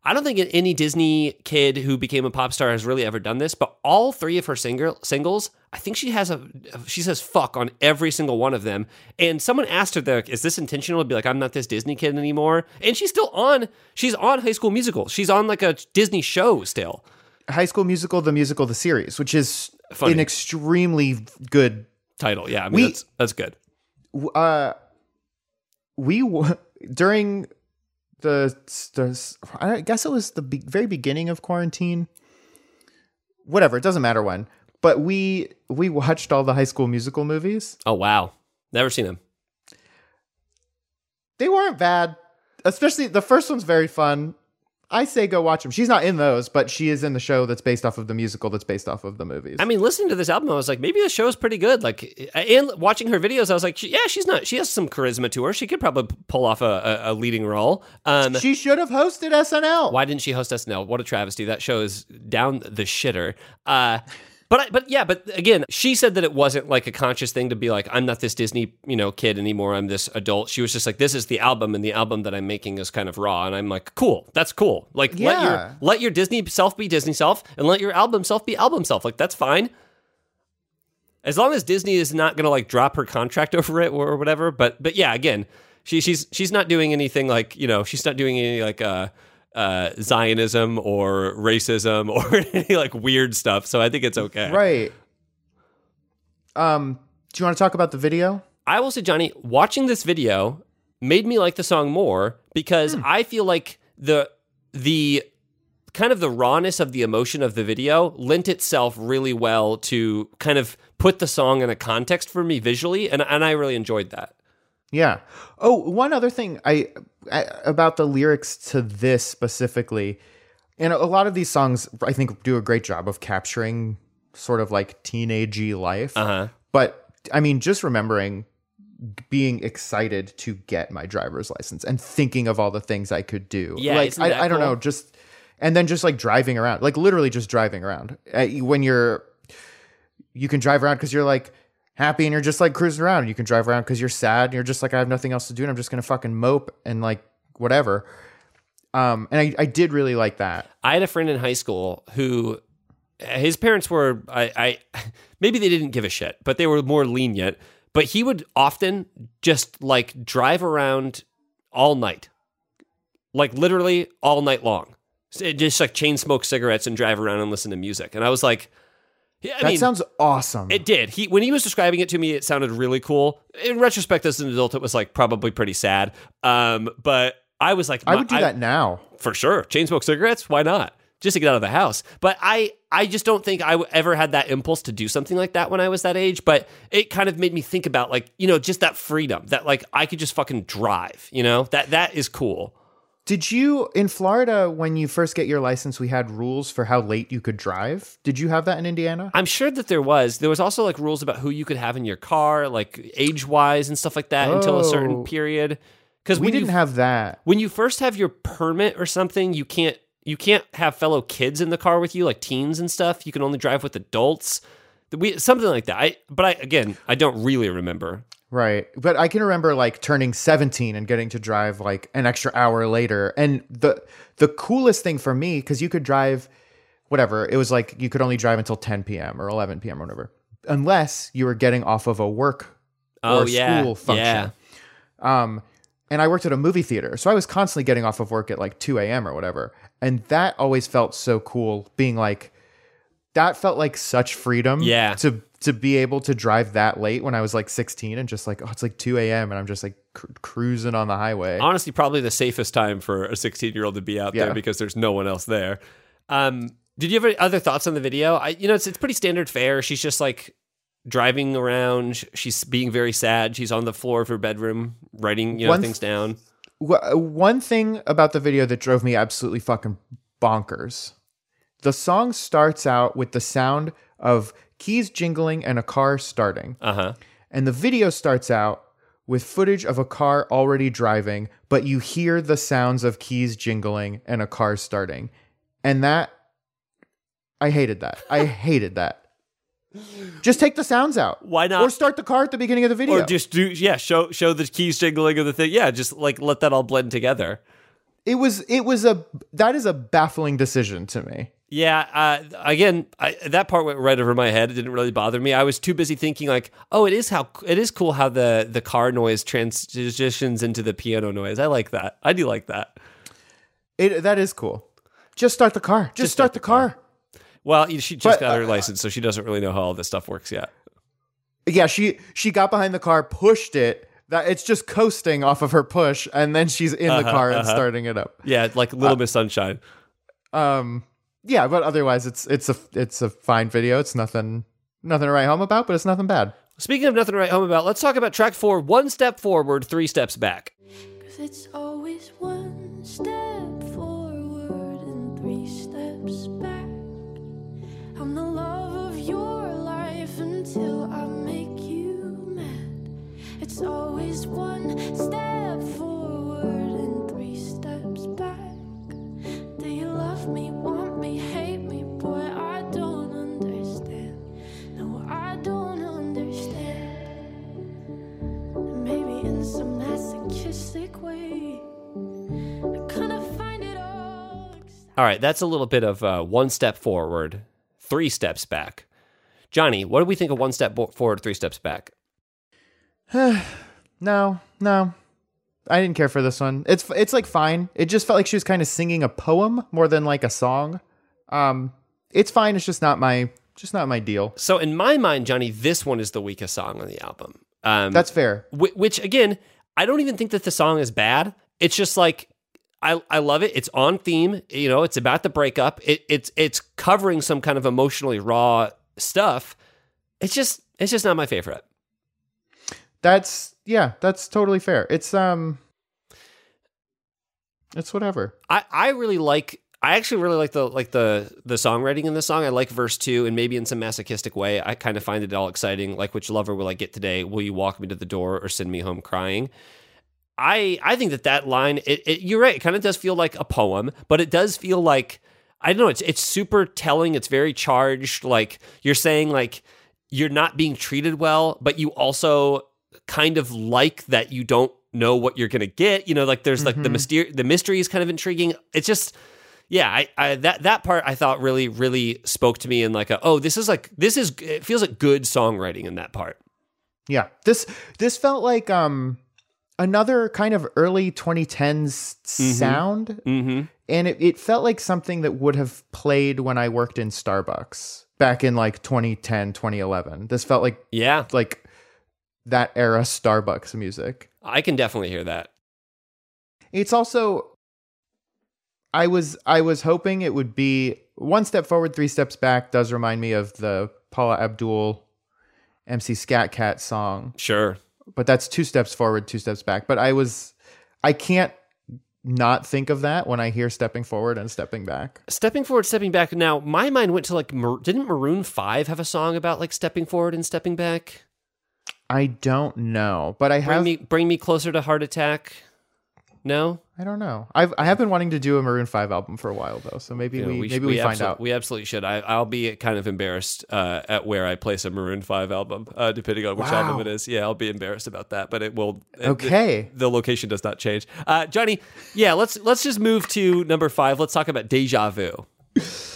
I don't think any Disney kid who became a pop star has really ever done this, but all three of her single, singles, I think she has a she says fuck on every single one of them. And someone asked her, like, "Is this intentional?" To be like, "I'm not this Disney kid anymore." And she's still on. She's on High School Musical. She's on like a Disney show still. High School Musical, the musical, the series, which is Funny an extremely good. title. Yeah, I mean We- that's that's good. Uh, we during the, the I guess it was the be- very beginning of quarantine. Whatever, it doesn't matter when. But we we watched all the High School Musical movies. Oh wow, never seen them. They weren't bad, especially the first one's very fun. I say go watch them. She's not in those, but she is in the show that's based off of the musical that's based off of the movies. I mean, listening to this album, I was like, maybe the show's pretty good. Like, and watching her videos, I was like, yeah, she's not. She has some charisma to her. She could probably pull off a, a, a leading role. Um, she should have hosted SNL. why didn't she host SNL? What a travesty! That show is down the shitter. Uh, but I, but yeah, but again, she said that it wasn't like a conscious thing to be like, I'm not this Disney you know kid anymore. I'm this adult. She was just like, this is the album, and the album that I'm making is kind of raw. And I'm like, cool, that's cool. Like let Yeah. your let your Disney self be Disney self, and let your album self be album self. Like that's fine. As long as Disney is not going to like drop her contract over it or whatever. But but yeah, again, she she's she's not doing anything like you know she's not doing any like uh uh Zionism or racism or any like weird stuff. So I think it's okay. Right. Um, do you want to talk about the video? I will say, Johnny, watching this video made me like the song more because I feel like the the kind of the rawness of the emotion of the video lent itself really well to kind of put the song in a context for me visually, and and I really enjoyed that. Yeah. Oh, one other thing I about the lyrics to this specifically, and a lot of these songs I think do a great job of capturing sort of like teenagey life. Uh huh. But I mean, just remembering being excited to get my driver's license and thinking of all the things I could do. Yeah, like I, I don't cool? know, just and then just like driving around, like literally just driving around. Uh, when you're, you can drive around because you're like happy and you're just like cruising around. You can drive around because you're sad and you're just like I have nothing else to do and I'm just gonna fucking mope and like whatever. Um, and I, I did really like that. I had a friend in high school who his parents were I, I maybe they didn't give a shit, but they were more lenient. But he would often just like drive around all night, like literally all night long, just like chain smoke cigarettes and drive around and listen to music. And I was like, yeah, I that mean, sounds awesome. it did. He when he was describing it to me, it sounded really cool. In retrospect, as an adult, it was like probably pretty sad. Um, but I was like, I would do I- that now. for sure. Chain smoke cigarettes? Why not? Just to get out of the house. But I, I just don't think I ever had that impulse to do something like that when I was that age. But it kind of made me think about like, you know, just that freedom that like I could just fucking drive. You know, that that is cool. Did you in Florida when you first get your license? We had rules for how late you could drive. Did you have that in Indiana? I'm sure that there was. There was also like rules about who you could have in your car, like age wise and stuff like that, until a certain Oh. period. Because we didn't you have that. when you first have your permit or something, you can't you can't have fellow kids in the car with you, like teens and stuff. You can only drive with adults. We something like that. I but I again I don't really remember. Right. But I can remember like turning 17 and getting to drive like an extra hour later. And the the coolest thing for me cuz you could drive whatever, it was like you could only drive until 10 p.m. or 11 p.m. or whatever. Unless you were getting off of a work Oh or yeah, school function. yeah. Um, and I worked at a movie theater, so I was constantly getting off of work at like 2 a.m. or whatever. And that always felt so cool, being like, that felt like such freedom. Yeah. To to be able to drive that late when I was like 16 and just like, oh, it's like 2 a.m. and I'm just like cr- cruising on the highway. Honestly, probably the safest time for a 16 year old to be out Yeah. there because there's no one else there. Um, did you have any other thoughts on the video? I, you know, it's it's pretty standard fare. She's just like driving around. She's being very sad. She's on the floor of her bedroom writing you know One things down. Wh- One thing about the video that drove me absolutely fucking bonkers. The song starts out with the sound of keys jingling and a car starting. Uh huh. And the video starts out with footage of a car already driving, but you hear the sounds of keys jingling and a car starting. And that, I hated that. I hated that. Just take the sounds out. Why not? Or start the car at the beginning of the video. Or just do yeah, show show the keys jingling of the thing. Yeah, just like let that all blend together. it was, it was a, that is a baffling decision to me. Yeah, uh, again, I, that part went right over my head. It didn't really bother me. I was too busy thinking like, oh, it is how it is cool how the the car noise transitions into the piano noise. I like that. I do like that. It, that is cool. Just start the car. Just, start, the car. Well, she just But, got her uh, license, so she doesn't really know how all this stuff works yet. Yeah, she she got behind the car, pushed it. That it's just coasting off of her push, and then she's in the Uh-huh, car and uh-huh. starting it up. Yeah, like Uh, Little Miss Sunshine. Um, yeah, but otherwise, it's it's a it's a fine video. It's nothing nothing to write home about, but it's nothing bad. Speaking of nothing to write home about, let's talk about track four. One step forward, three steps back. Cause it's always one step forward and three steps back. I'm the love of your life until I make you mad. It's always one step forward Do you love me, want me, hate me? Boy, I don't understand. No, I don't understand. Maybe in some masochistic way, I kind of find it all. All right, that's a little bit of uh, one step forward, three steps back. Johnny, what do we think of one step bo- forward, three steps back? No, no, I didn't care for this one. It's it's like fine. It just felt like she was kind of singing a poem more than like a song. Um, it's fine. It's just not my just not my deal. So, in my mind, Johnny, this one is the weakest song on the album. Um, That's fair. Wh- which again, I don't even think that the song is bad. It's just like I I love it. It's on theme. You know, it's about the breakup. It, it's it's covering some kind of emotionally raw stuff. It's just it's just not my favorite. That's yeah. That's totally fair. It's um, it's whatever. I I really like. I actually really like the like the the songwriting in the song. I like verse two, and maybe in some masochistic way, I kind of find it all exciting. Like, which lover will I get today? Will you walk me to the door or send me home crying? I I think that that line, it, it, you're right. It kind of does feel like a poem, but it does feel like I don't know. It's it's super telling. It's very charged. Like you're saying, like you're not being treated well, but you also kind of like that you don't know what you're gonna get. You know, like there's like the mystery. The mystery is kind of intriguing. It's just. Yeah, I, I that that part I thought really really spoke to me in like a oh this is like this is it feels like good songwriting in that part. Yeah. This this felt like um another kind of early 2010s sound Mm-hmm. and it, it felt like something that would have played when I worked in Starbucks back in like 2010, 2011. This felt like Yeah, like that era Starbucks music. I can definitely hear that. It's also I was I was hoping it would be one step forward, three steps back does remind me of the Paula Abdul MC Scat Cat song. Sure. but that's two steps forward, two steps back. But I was, I can't not think of that when I hear stepping forward and stepping back. Stepping forward, stepping back. Now, my mind went to like, didn't Maroon 5 have a song about like stepping forward and stepping back? I don't know, but I Bring have, me, bring me closer to heart attack. No, I don't know. I've, I have been wanting to do a Maroon Five album for a while though, so maybe we, sh- maybe we, find absol- out. We absolutely should. I, I'll be kind of embarrassed uh, at where I place a Maroon Five album, uh, depending on which Wow. album it is. Yeah, I'll be embarrassed about that, but it will. it- Okay. the, the location does not change. Uh, Johnny, yeah, let's let's just move to number five. Let's talk about Deja Vu.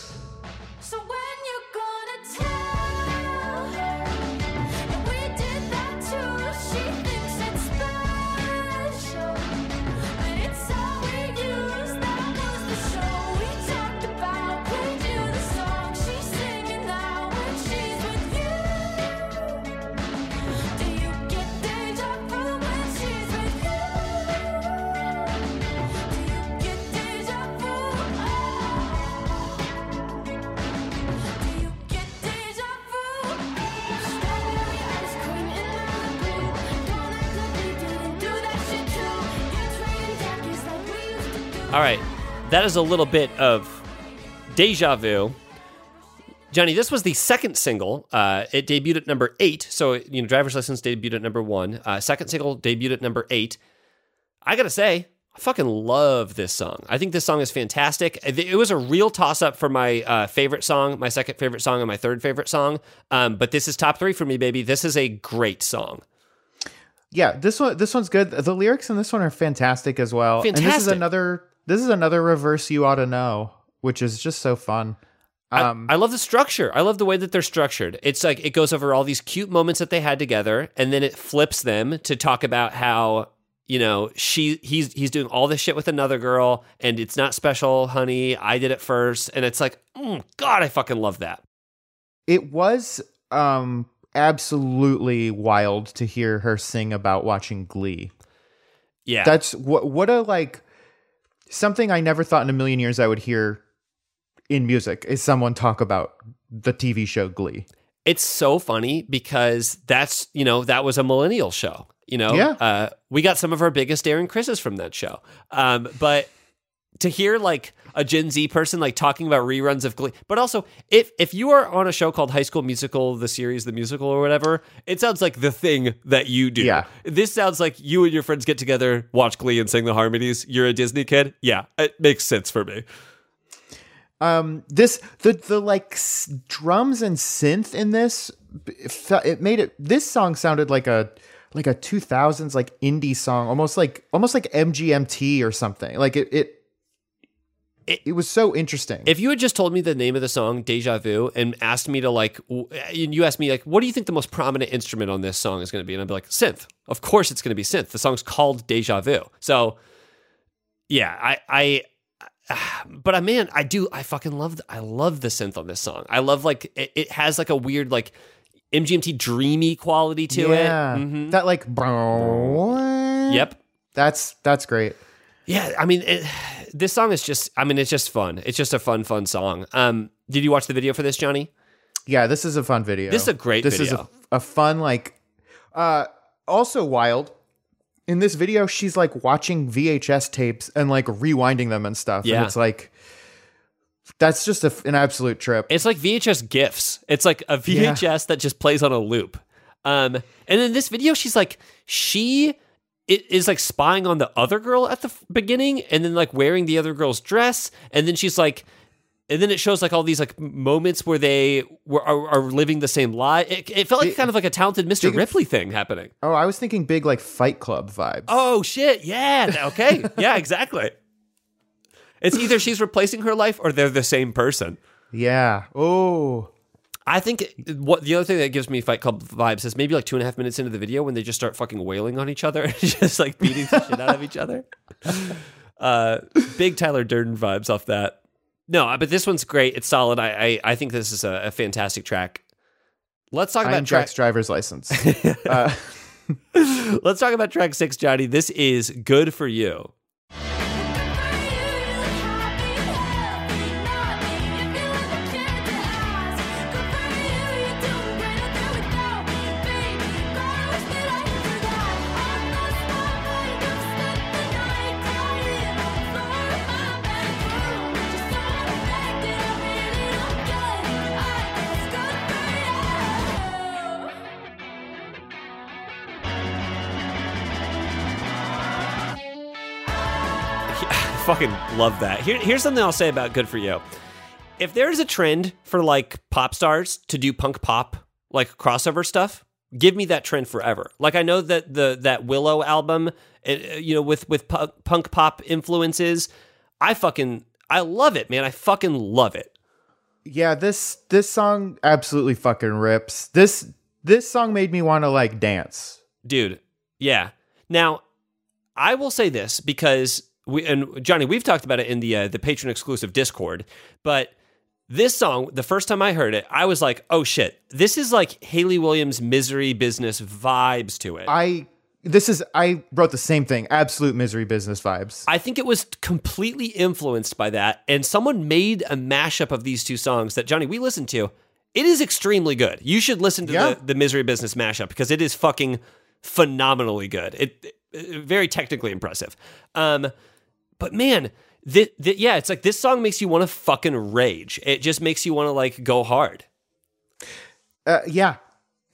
that is a little bit of Deja Vu. Johnny, this was the second single. Uh, it debuted at number eight. So, you know, Driver's License debuted at number one. Uh, second single debuted at number eight. I gotta say, I fucking love this song. I think this song is fantastic. It was a real toss up for my uh, favorite song, my second favorite song, and my third favorite song. Um, but this is top three for me, baby. This is a great song. yeah, this one, this one's good. The lyrics in this one are fantastic as well. And this is another, this is another reverse You Oughta Know, which is just so fun. Um, I, I love the structure. I love the way that they're structured. It's like it goes over all these cute moments that they had together, and then it flips them to talk about how you know, she he's he's doing all this shit with another girl, and it's not special, honey. I did it first, and it's like, mm, God, I fucking love that. It was um absolutely wild to hear her sing about watching Glee. Yeah, That's what what a like something I never thought in a million years I would hear in music is someone talk about the TV show Glee. it's so funny because that's you know that was a millennial show you know Yeah. uh, we got some of our biggest Darren Criss's from that show um, but to hear like a gen z person like talking about reruns of glee but also if if you are on a show called high school musical the series the musical or whatever it sounds like the thing that you do Yeah. this sounds like you and your friends get together watch glee and sing the harmonies you're a disney kid yeah it makes sense for me Um, this the the like s- drums and synth in this it, it made it. This song sounded like a like a two thousands like indie song, almost like almost like MGMT or something. Like it it It- it, was so interesting. If you had just told me the name of the song, Deja Vu, and asked me to like, w- and you asked me like, what do you think the most prominent instrument on this song is going to be? And I'd be like, synth. Of course, it's going to be synth. The song's called Deja Vu. So, yeah, I, I, but I man, I do, I fucking love, I love the synth on this song. I love like it, it has like a weird like MGMT dreamy quality to yeah, it. Mhm. that like Yep. That's that's great. Yeah, I mean, it, this song is just, I mean, it's just fun. It's just a fun, fun song. Um, did you watch the video for this, Johnny? Yeah, this is a fun video. This is a great video. This video. is a, a fun like uh also wild. In this video, she's like watching VHS tapes and like rewinding them and stuff. Yeah. And it's like that's just a, an absolute trip. It's like VHS gifs. It's like a VHS that just plays on a loop. Um, and in this video, she's like, she i- is like spying on the other girl at the f- beginning, and then like wearing the other girl's dress, and then she's like, and then it shows like all these like moments where they were are, are living the same life. It, it felt like kind of like a talented Mr. Ripley thing happening. oh, I was thinking big like Fight Club vibes. Oh shit! Yeah. Okay. yeah. Exactly. It's either she's replacing her life or they're the same person. Yeah. Oh. I think what the other thing that gives me Fight Club vibes is maybe like two and a half minutes into the video when they just start fucking wailing on each other and just like beating the shit out of each other. Uh, big Tyler Durden vibes off that. No, but this one's great. It's solid. I I, I think this is a, a fantastic track. Let's talk about track. Driver's license. uh, Let's talk about track six, Johnny. This is good for you. Fucking love that. Here, here's something I'll say about Good for You. If there's a trend for like pop stars to do punk pop, like crossover stuff, give me that trend forever. Like I know that the that Willow album, uh, you know, with with pu- punk pop influences, I fucking I love it, man. I fucking love it. yeah, this this song absolutely fucking rips. This this song made me want to like dance. dude yeah now i will say this because we and johnny we've talked about it in the uh, the Patreon exclusive discord but this song the first time i heard it i was like oh shit this is like hayley williams misery business vibes to it I this is I wrote the same thing. Absolute misery business vibes. I think it was completely influenced by that, and someone made a mashup of these two songs that Johnny we listened to. It is extremely good. You should listen to Yeah. the, the Misery Business mashup because it is fucking phenomenally good. It, it- very technically impressive. Um, but man, th- th- yeah, it's like this song makes you want to fucking rage. It just makes you want to like go hard. Uh, yeah,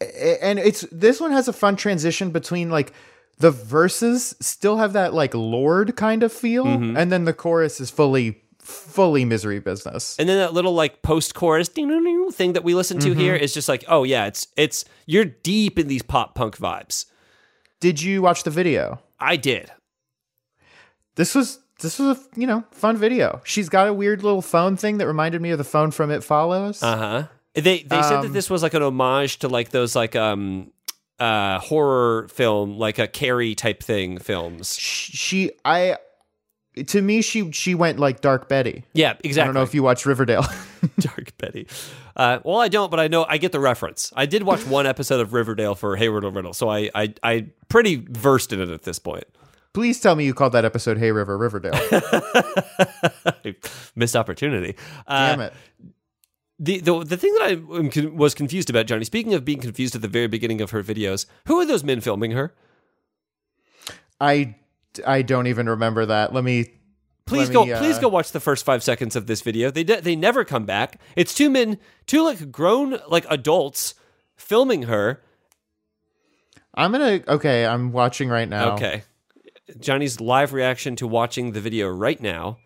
and it's this one has a fun transition between like the verses still have that like Lorde kind of feel, Mm-hmm. and then the chorus is fully fully misery business. And then that little like post chorus thing that we listen to here is just like, oh yeah, it's it's you're deep in these pop punk vibes. Did you watch the video? I did. This was this was a you know fun video. She's got a weird little phone thing that reminded me of the phone from It Follows. Uh huh. They they said that Um, this was like an homage to like those like um uh, horror film, like a Carrie type thing films. She, I, to me, she she went like Dark Betty. Yeah, exactly. I don't know if you watch Riverdale. Dark Betty. Uh, well, I don't, but I know I get the reference. I did watch one episode of Riverdale for Hayward and Riddle, so I I I pretty versed in it at this point. Please tell me you called that episode "Hey River Riverdale." Missed opportunity. Uh, Damn it! The, the the thing that I was confused about, Johnny. Speaking of being confused at the very beginning of her videos, who are those men filming her? I I don't even remember that. Let me. Please go. uh, please go watch the first five seconds of this video. They de- they never come back. It's two men, two like grown like adults filming her. I'm gonna. Okay, I'm watching right now. Okay, Johnny's live reaction to watching the video right now.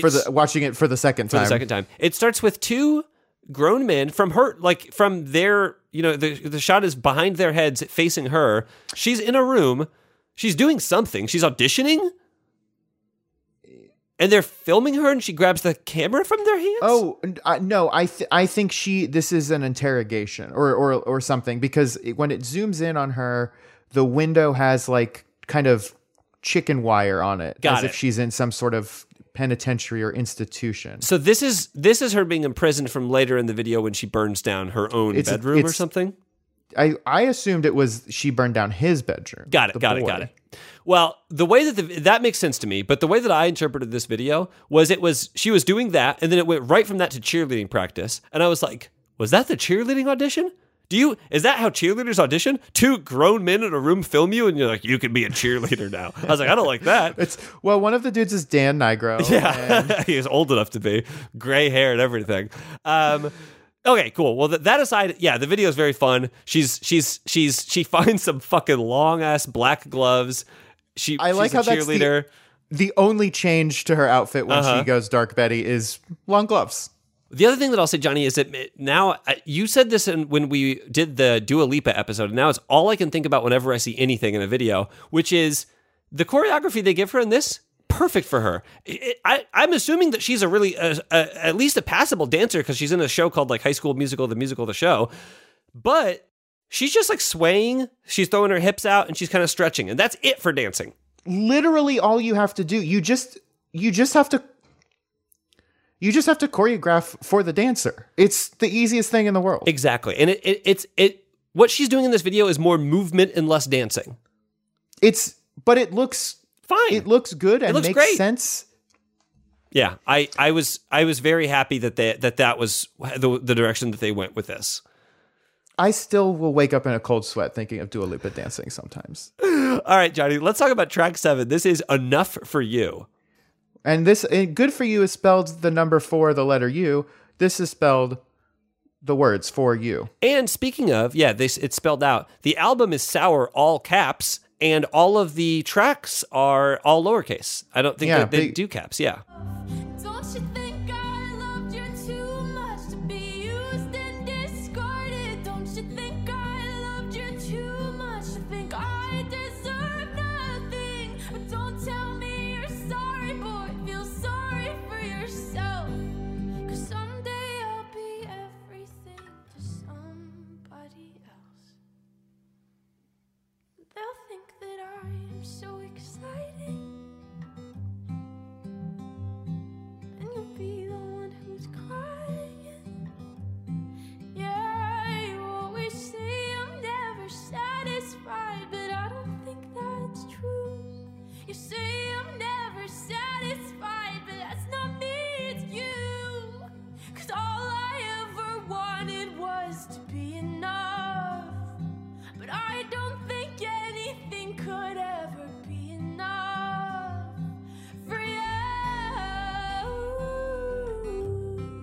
For the watching it for the second for time. the second time. It starts with two grown men from her, like from their, you know, the the shot is behind their heads, facing her. She's in a room. She's doing something. She's auditioning, and they're filming her, and she grabs the camera from their hands. Oh no! I th- I think she. This is an interrogation or or or something because it, when it zooms in on her, the window has like kind of chicken wire on it, Got as it. if she's in some sort of penitentiary or institution. So this is this is her being imprisoned from later in the video when she burns down her own It's- bedroom or something. I I assumed it was she burned down his bedroom. Got it. Got it. Got it. Well, the way that the, that makes sense to me, but the way that I interpreted this video was it was she was doing that, and then it went right from that to cheerleading practice, and I was like, was that the cheerleading audition? Do you is that how cheerleaders audition? Two grown men in a room film you, and you're like, you can be a cheerleader now. I was like, I don't like that. It's well, one of the dudes is Dan Nigro. and- Yeah, he is old enough to be gray hair and everything. Um, okay, cool. Well, th- that aside, yeah, the video is very fun. She's she's she's she finds some fucking long ass black gloves. She I like she's a how that's the- cheerleader. The only change to her outfit when Uh-huh. she goes Dark Betty is long gloves. The other thing that I'll say, Johnny, is that now uh, you said this in, when we did the Dua Lipa episode, and now it's all I can think about whenever I see anything in a video, which is the choreography they give her in this. Perfect for her. I, I'm assuming that she's a really, uh, uh, at least a passable dancer because she's in a show called like High School Musical, the musical, the show. But she's just like swaying, she's throwing her hips out, and she's kind of stretching, and that's it for dancing. literally all you have to do you just you just have to you just have to choreograph for the dancer it's the easiest thing in the world Exactly, and it, it it's it. What she's doing in this video is more movement and less dancing. it's but it looks Fine. it looks good and looks makes great. sense Yeah, I, I was I was very happy that they that that was the, the direction that they went with this. i still will wake up in a cold sweat thinking of Dua Lipa dancing sometimes All right, Johnny, let's talk about track seven. This is enough for you. And this and good for you is spelled the number four the letter u this is spelled the words for you And speaking of, yeah, this it's spelled out. The album is sour, all caps, and all of the tracks are all lowercase. I don't think Yeah, that they big- do caps. Yeah,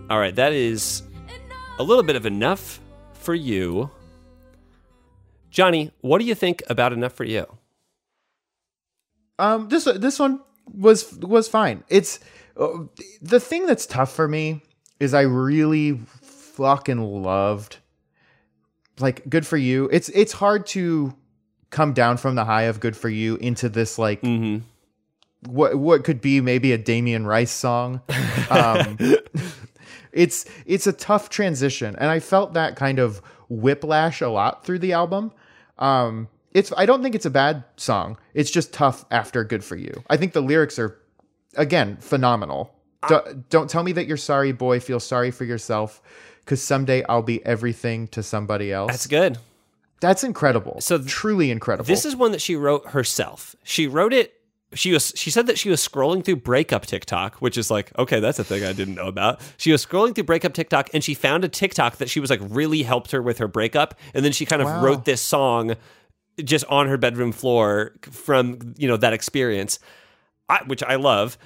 all right, that is a little bit of enough for you, Johnny. What do you think about enough for you? Um, this this one was was fine. It's uh, the thing that's tough for me is I really fucking loved like good for you. It's it's hard to come down from the high of good for you into this like Mm-hmm. what what could be maybe a Damien Rice song. Um, it's it's a tough transition, and I felt that kind of whiplash a lot through the album. Um, it's I don't think it's a bad song. It's just tough after "Good for You." I think the lyrics are, again, phenomenal. don't, don't tell me that you're sorry, boy. Feel sorry for yourself, because someday I'll be everything to somebody else. That's good. That's incredible. So So truly incredible. This is one that she wrote herself. She wrote it. She was. She said that she was scrolling through breakup TikTok, which is like, okay, that's a thing I didn't know about. She was scrolling through breakup TikTok, and she found a TikTok that she was like really helped her with her breakup, and then she kind of Wow. wrote this song just on her bedroom floor from you know that experience, I, which I love.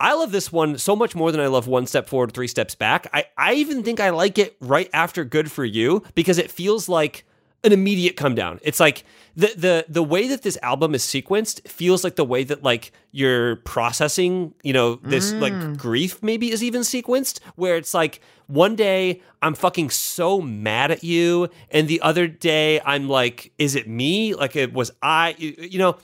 I love this one so much more than I love One Step Forward, Three Steps Back. I, I even think I like it right after Good for You because it feels like an immediate come down. It's like the the the way that this album is sequenced feels like the way that like you're processing, you know, this mm. like grief maybe is even sequenced where it's like one day I'm fucking so mad at you and the other day I'm like is it me? Like it was I you, you know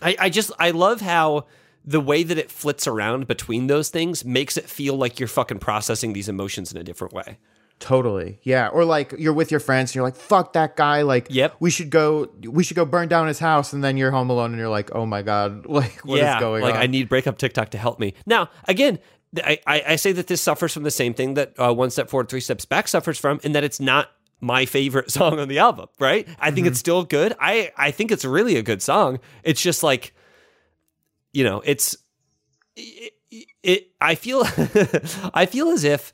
I, I just I love how the way that it flits around between those things makes it feel like you're fucking processing these emotions in a different way. Totally. Yeah. Or like you're with your friends and you're like, fuck that guy. Like, Yep. we should go, we should go burn down his house. And then you're home alone and you're like, oh my God, like what is yeah, going like on? Like, I need breakup TikTok to help me. Now, again, I, I, I say that this suffers from the same thing that uh, One Step Forward, Three Steps Back suffers from, in that it's not my favorite song on the album. Right? I think it's still good. I I think it's really a good song. It's just like, you know, it's it. it I feel I feel as if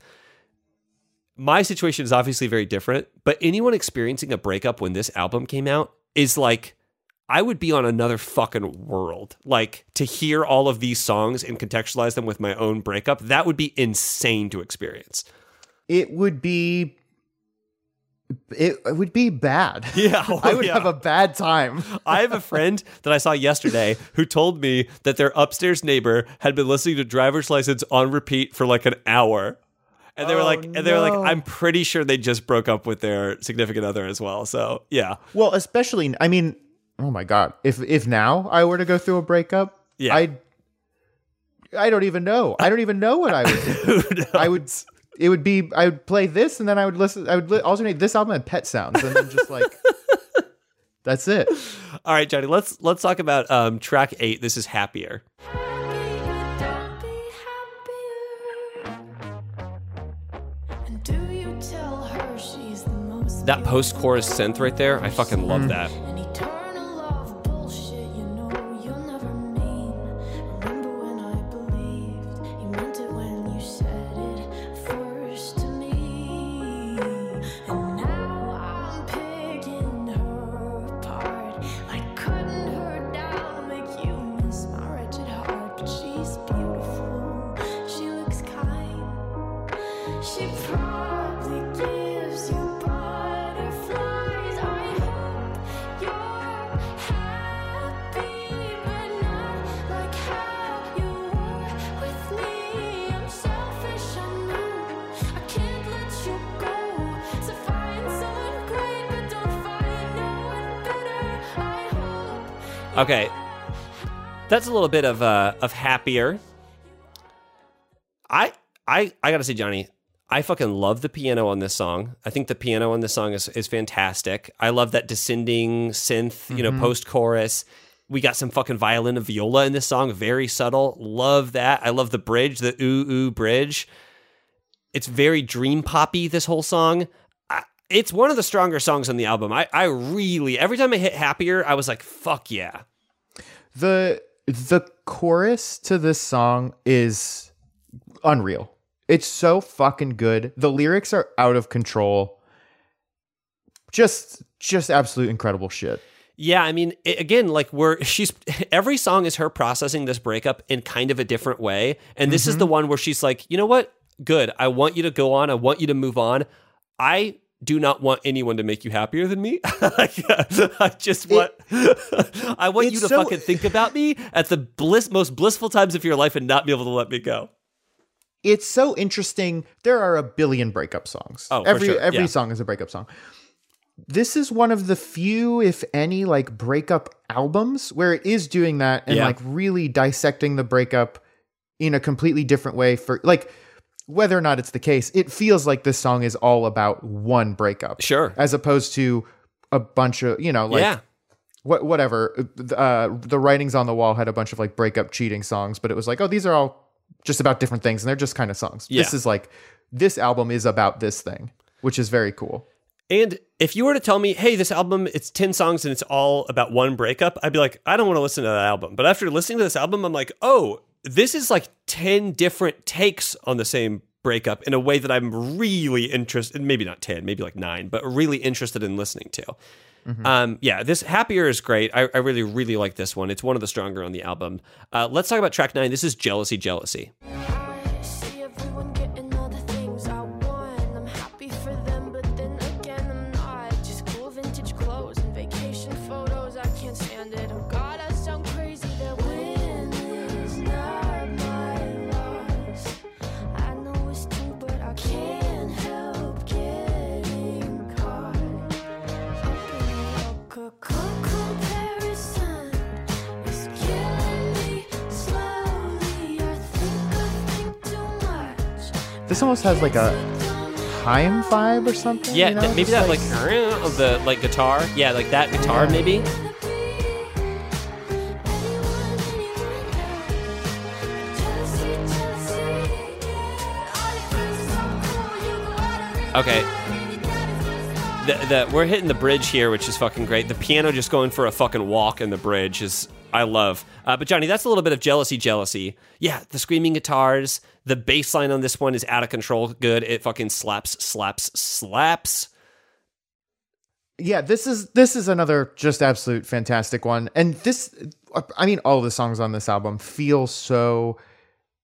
my situation is obviously very different, but anyone experiencing a breakup when this album came out is like, I would be on another fucking world. Like to hear all of these songs and contextualize them with my own breakup, that would be insane to experience. it would be, it, it would be bad. Yeah, oh, I would yeah. have a bad time. I have a friend that I saw yesterday who told me that their upstairs neighbor had been listening to driver's license on repeat for like an hour. And they were Oh, like, and they were like, no. I'm pretty sure they just broke up with their significant other as well. So yeah, Well, especially, I mean, oh my God. If, if now I were to go through a breakup, Yeah. I, I don't even know. I don't even know what I would do. I would, it would be, I would play this and then I would listen, I would li- alternate this album and pet sounds and then just like, that's it. All right, Johnny, let's let's talk about um, track eight. This is happier. That post-chorus synth right there, I fucking love mm. that. Okay, that's a little bit of uh, of happier. I I I gotta say, Johnny, I fucking love the piano on this song. I think the piano on this song is is fantastic. I love that descending synth, you know, post chorus. We got some fucking violin and viola in this song, very subtle. Love that. I love the bridge, the ooh ooh bridge. It's very dream poppy. This whole song. I, it's one of the stronger songs on the album. I I really every time I hit happier, I was like, fuck yeah. The the chorus to this song is unreal. It's so fucking good. The lyrics are out of control. Just just absolute incredible shit. Yeah, I mean, i again, like we're she's every song is her processing this breakup in kind of a different way, and this is mm-hmm. the one where she's like, you know what? Good. I want you to go on. I want you to move on. I do not want anyone to make you happier than me. I just want I want you to so- fucking think about me at the bliss most blissful times of your life and not be able to let me go. It's so interesting. There are a billion breakup songs. Oh, every sure. every Yeah. song is a breakup song. This is one of the few, if any, like breakup albums where it is doing that and Yeah. like really dissecting the breakup in a completely different way for like whether or not it's the case, it feels like this song is all about one breakup. Sure. As opposed to a bunch of you know like yeah. what whatever uh the writings on the wall had a bunch of like breakup cheating songs but it was like oh these are all just about different things and they're just kind of songs this is like this album is about this thing which is very cool And if you were to tell me, hey, this album, it's 10 songs and it's all about one breakup, I'd be like, I don't want to listen to that album. But after listening to this album, I'm like, oh, this is like 10 different takes on the same breakup in a way that I'm really interested maybe not 10, maybe like nine, but really interested in listening to. Um, yeah, this Happier is great. I, I really, really like this one. It's one of the stronger on the album. Uh, let's talk about track nine. This is Jealousy, Jealousy. Almost has like a time vibe or something Yeah, you know? maybe Just that like, of uh, the like guitar. Yeah, like that guitar, maybe. Okay. The, the we're hitting the bridge here, which is fucking great. The piano just going for a fucking walk in the bridge is I love. Uh, but Johnny, that's a little bit of jealousy, jealousy. Yeah, the screaming guitars, the bass line on this one is out of control. Good, it fucking slaps, slaps, slaps. yeah this is this is another just absolute fantastic one and this i mean all the songs on this album feel so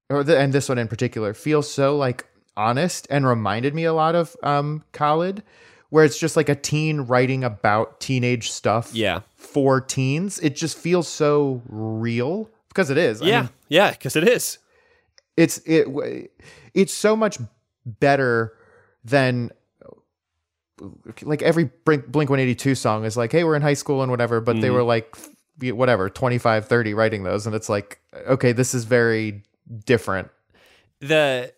or the, and this one in particular feels so like honest and reminded me a lot of um khalid where it's just like a teen writing about teenage stuff Yeah, for teens. It just feels so real because it is. I yeah, mean, yeah, because it is. it's it it's so much better than like every blink, blink 182 song is like hey we're in high school and whatever but they mm-hmm. were like whatever 25 30 writing those and it's like okay this is very different. The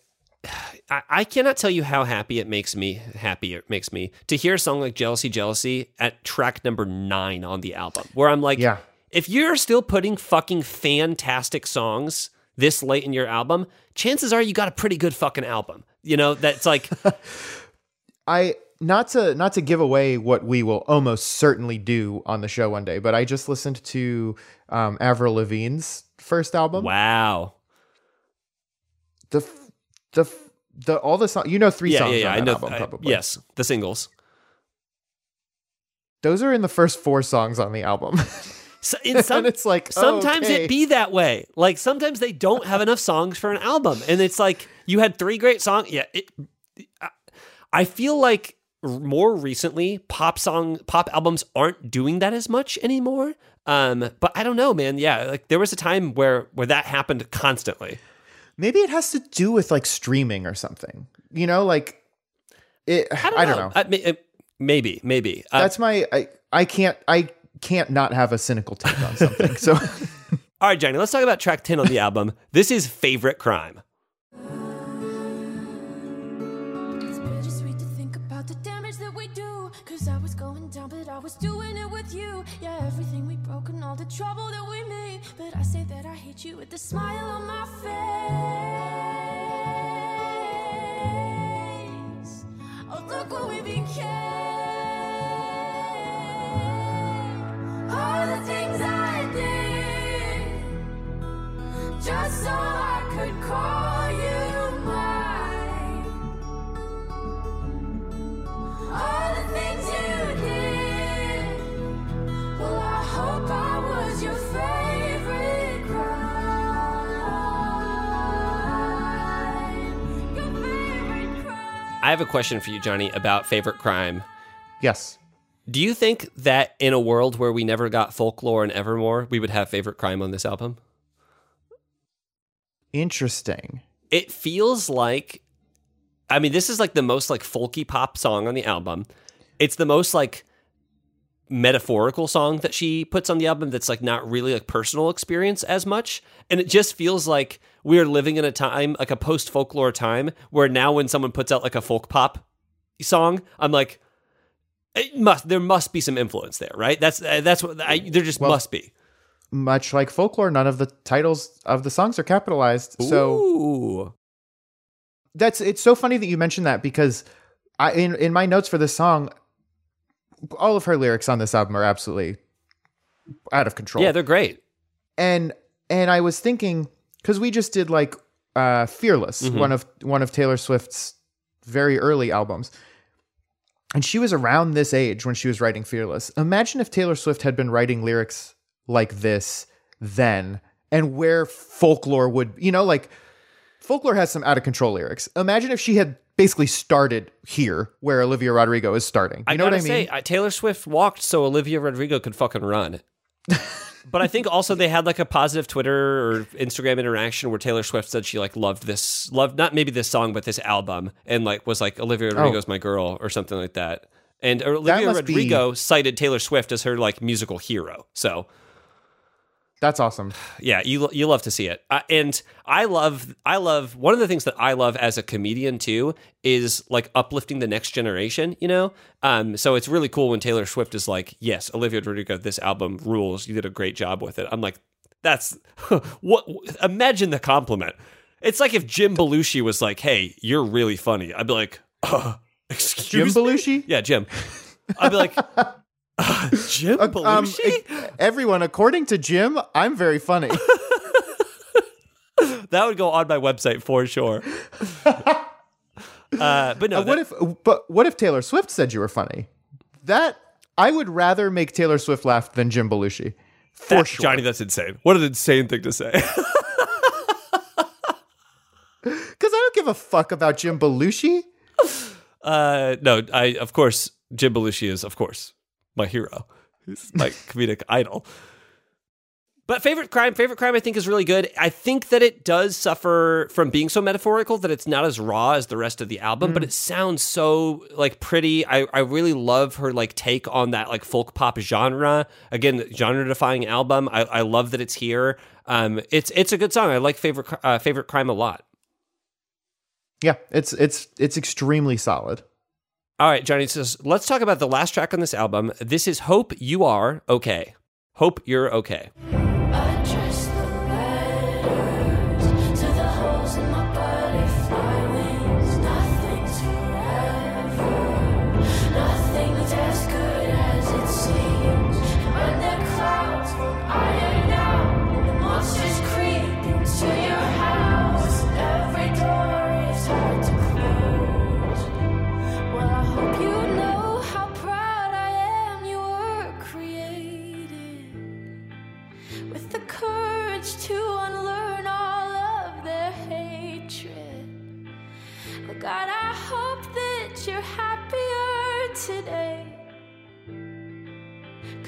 I, I cannot tell you how happy it makes me happy it makes me to hear a song like jealousy jealousy at track number nine on the album where i'm like Yeah. if you're still putting fucking fantastic songs this late in your album chances are you got a pretty good fucking album you know that's like i not to not to give away what we will almost certainly do on the show one day but i just listened to um avril lavigne's first album wow the the the all the songs you know three yeah songs yeah yeah on i that know album I- probably yes the singles those are in the first four songs on the album so, in some, and it's like sometimes okay. it be that way. Like sometimes they don't have enough songs for an album, and it's like you had three great songs. Yeah, it, I- I feel like more recently pop song pop albums aren't doing that as much anymore. Um, but I don't know, man. Yeah, like there was a time where where that happened constantly. Maybe it has to do with like streaming or something. You know, like it. I don't, know. I- may- uh, maybe, maybe. Uh, That's my. I I can't. I can't not have a cynical take on something. so all right, Johnny. Let's talk about track ten on the album. This is favorite crime. Hate you with a smile on my face. Oh, look what we became. All the things I did. Just so I could call I have a question for you, Johnny, about favorite crime. yes, Do you think that in a world where we never got folklore and Evermore, we would have favorite crime on this album? interesting. It feels like I mean, this is like the most like folky pop song on the album. It's the most like metaphorical song that she puts on the album that's like not really like personal experience as much. And it just feels like we're living in a time, like a post folklore time, where now when someone puts out like a folk pop song, I'm like, It must there must be some influence there, right? That's uh, that's what I, there just must be. Much like folklore, none of the titles of the songs are capitalized. So Ooh. that's it's so funny that you mentioned that because I in in my notes for this song, all of her lyrics on this album are absolutely out of control. yeah, they're great. and and I was thinking because we just did like uh Fearless, Mm-hmm. one of one of Taylor Swift's very early albums. And she was around this age when she was writing Fearless. Imagine if Taylor Swift had been writing lyrics like this then and where folklore would, you know, like folklore has some out of control lyrics. Imagine if she had basically started here where Olivia Rodrigo is starting. You I know what I mean? say, I, Taylor Swift walked so Olivia Rodrigo could fucking run. but I think also they had like a positive Twitter or Instagram interaction where Taylor Swift said she like loved this, loved not maybe this song, but this album, and like was like Olivia oh. Rodrigo's my girl or something like that. And Olivia must be- Rodrigo cited Taylor Swift as her like musical hero. So That's awesome. yeah, you you love to see it, uh, and I love I love one of the things that I love as a comedian too is like uplifting the next generation. You know, um, so it's really cool when Taylor Swift is like, "Yes, Olivia Rodrigo, this album rules. You did a great job with it." I'm like, "That's what." Imagine the compliment. It's like if Jim Belushi was like, "Hey, you're really funny." I'd be like, uh, "Excuse Jim me?" Belushi? Yeah, Jim. I'd be like, uh, "Jim Um, Belushi." e- everyone, according to Jim, I'm very funny. That would go on my website for sure. uh, but no, Uh, what if but what if Taylor Swift said you were funny? That I would rather make Taylor Swift laugh than Jim Belushi. For that, sure. Johnny, that's insane. What an insane thing to say. Because I don't give a fuck about Jim Belushi. uh, no, I of course Jim Belushi is of course my hero. He's my comedic idol. But favorite crime, favorite crime, I think is really good. I think that it does suffer from being so metaphorical that it's not as raw as the rest of the album, but it sounds so like pretty. I, I really love her like take on that like folk pop genre. Again, genre defying album. I, I love that it's here. Um, it's it's a good song. I like favorite uh, favorite crime a lot. Yeah, it's it's it's extremely solid. All right, Johnny says, let's talk about the last track on this album. This is Hope You Are Okay. Hope You're Okay.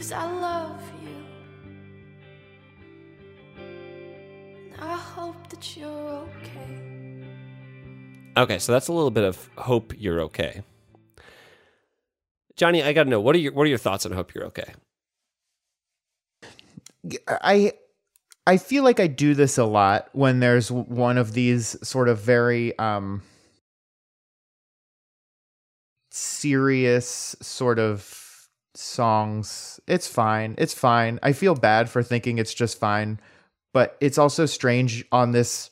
Cause I love you. And I hope that you're okay. Okay, so that's a little bit of Hope You're Okay. Johnny, I got to know what are your what are your thoughts on Hope You're Okay? I I feel like I do this a lot when there's one of these sort of very um serious sort of songs. It's fine. It's fine. I feel bad for thinking it's just fine, but it's also strange on this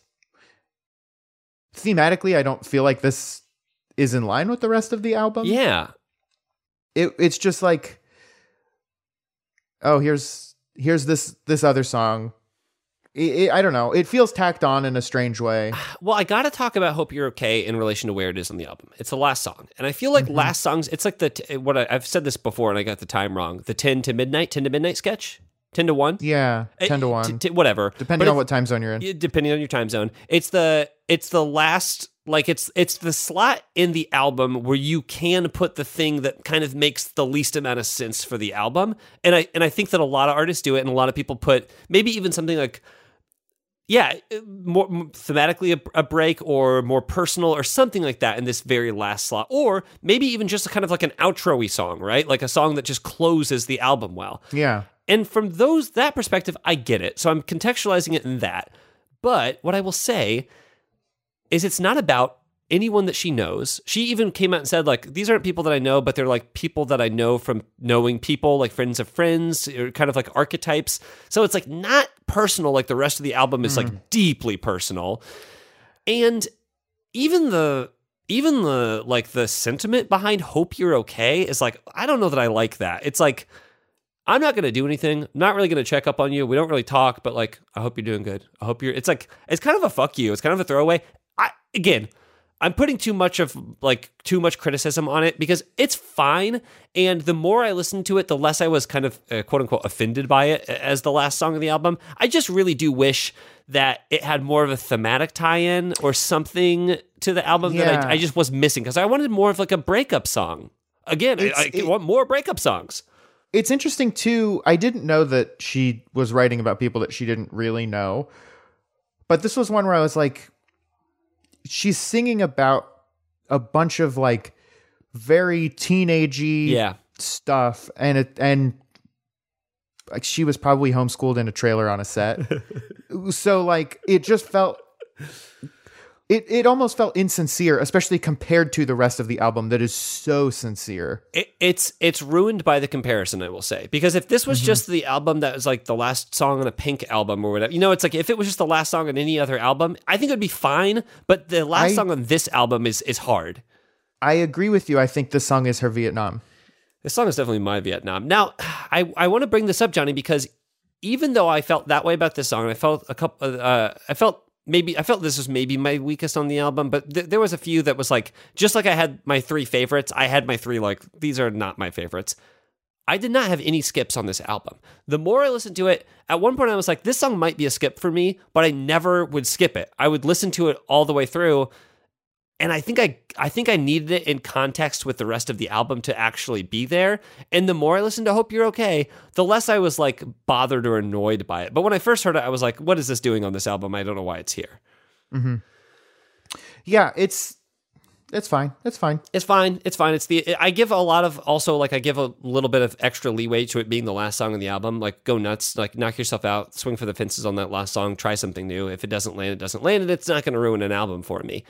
thematically I don't feel like this is in line with the rest of the album Yeah. it it's just like oh here's here's this this other song it, it- i don't know it feels tacked on in a strange way Well, I got to talk about Hope You're Okay in relation to where it is on the album. It's the last song. And I feel like last songs, it's like the, t- what I, I've said this before and I got the time wrong. The 10 to midnight, 10 to midnight sketch? 10 to 1? yeah 10 to Eh, 1 t- t- whatever. depending But on what time zone you're in depending on your time zone. It's the it's the last like it's it's the slot in the album where you can put the thing that kind of makes the least amount of sense for the album. And I and I think that a lot of artists do it and a lot of people put maybe even something like yeah, uh, more more thematically a, a break or more personal or something like that in this very last slot, or maybe even just a kind of like an outro-y song, right? Like a song that just closes the album well. yeah And from those that perspective, I get it. So I'm contextualizing it in that. But what I will say is it's not about anyone that she knows. She even came out and said like these aren't people that I know, but they're like people that I know from knowing people, like friends of friends, or kind of like archetypes. So it's like not personal like the rest of the album is like hmm. deeply personal. And even the even the like the sentiment behind hope you're okay is like I don't know that I like that. It's like I'm not going to do anything. I'm not really going to check up on you. We don't really talk, but like I hope you're doing good. I hope you're it's like it's kind of a fuck you. It's kind of a throwaway. I again, I'm putting too much of like too much criticism on it because it's fine. And the more I listened to it, the less I was kind of uh, quote unquote offended by it as the last song of the album. I just really do wish that it had more of a thematic tie-in or something to the album that I, I just was missing because I wanted more of like a breakup song. Again, I, I it- want more breakup songs. It's interesting too. I didn't know that she was writing about people that she didn't really know. But this was one where I was like she's singing about a bunch of like very teenagey Yeah. stuff and it and like she was probably homeschooled in a trailer on a set. so like it just felt it it almost felt insincere, especially compared to the rest of the album that is so sincere. it, it's it's ruined by the comparison i will say because if this was Mm-hmm. just the album that was like the last song on a pink album or whatever you know it's like if it was just the last song on any other album i think it would be fine but the last I- song on this album is is hard I agree with you. I think this song is her Vietnam. this song is definitely my vietnam now i i want to bring this up johnny because even though i felt that way about this song i felt a couple uh i felt maybe i felt this was maybe my weakest on the album but th- there was a few that was like just like i had my three favorites i had my three like these are not my favorites I did not have any skips on this album. The more I listened to it, at one point I was like, this song might be a skip for me, but I never would skip it. I would listen to it all the way through. And I think I I think I needed it in context with the rest of the album to actually be there. And the more I listened to Hope You're Okay, the less I was like bothered or annoyed by it. But when I first heard it, I was like, what is this doing on this album? I don't know why it's here. Mhm. Yeah, it's it's fine. It's fine. It's fine. It's fine. It's the I give a lot of also like I give a little bit of extra leeway to it being the last song on the album. Like go nuts, like knock yourself out, swing for the fences on that last song, try something new. If it doesn't land, it doesn't land, and it's not going to ruin an album for me.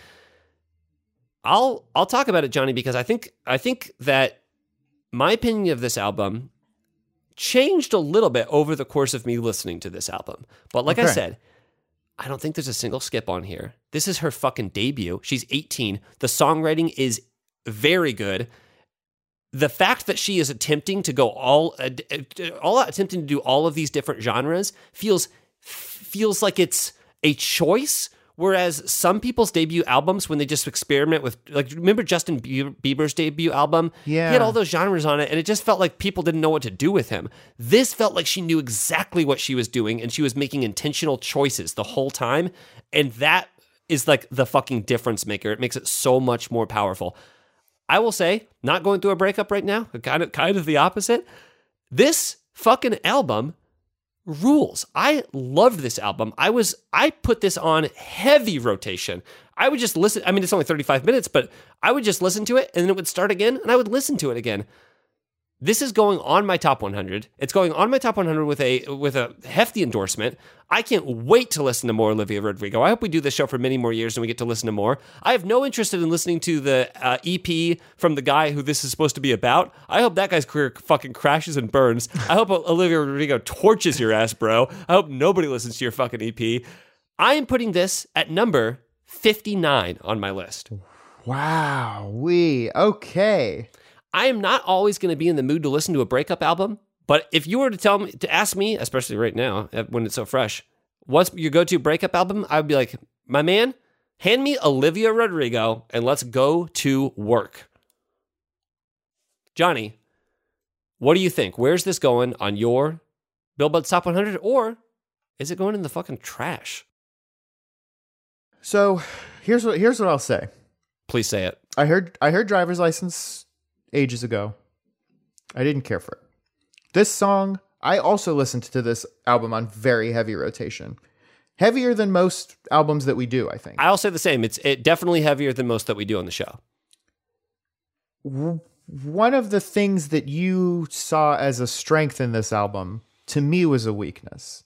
I'll I'll talk about it, Johnny, because I think I think that my opinion of this album changed a little bit over the course of me listening to this album. But like I said, I don't think there's a single skip on here. This is her fucking debut. She's 18. The songwriting is very good. The fact that she is attempting to go all uh, uh, all attempting to do all of these different genres feels feels like it's a choice whereas some people's debut albums when they just experiment with like remember Justin Bieber's debut album Yeah. he had all those genres on it and it just felt like people didn't know what to do with him this felt like she knew exactly what she was doing and she was making intentional choices the whole time and that is like the fucking difference maker it makes it so much more powerful I will say, not going through a breakup right now, kind of kind of the opposite. This fucking album rules. I loved this album. I was I put this on heavy rotation. I would just listen. I mean, it's only 35 minutes, but I would just listen to it and then it would start again and I would listen to it again. This is going on my top 100. It's going on my top 100 with a with a hefty endorsement. I can't wait to listen to more Olivia Rodrigo. I hope we do this show for many more years and we get to listen to more. I have no interest in listening to the uh, EP from the guy who this is supposed to be about. I hope that guy's career fucking crashes and burns. I hope Olivia Rodrigo torches your ass, bro. I hope nobody listens to your fucking EP. I am putting this at number 59 on my list. Wow. We okay. I am not always going to be in the mood to listen to a breakup album, but if you were to tell me to ask me, especially right now uh, when it's so fresh, what's your go-to breakup album? I would be like, my man, hand me Olivia Rodrigo and let's go to work. Johnny, what do you think? Where's this going on your Billboard Top 100, or is it going in the fucking trash? So here's what here's what I'll say. Please say it. I heard I heard driver's license ages ago. I didn't care for it. This song, I also listened to this album on very heavy rotation. Heavier than most albums that we do, I think. I'll say the same. It's it definitely heavier than most that we do on the show. One of the things that you saw as a strength in this album to me was a weakness.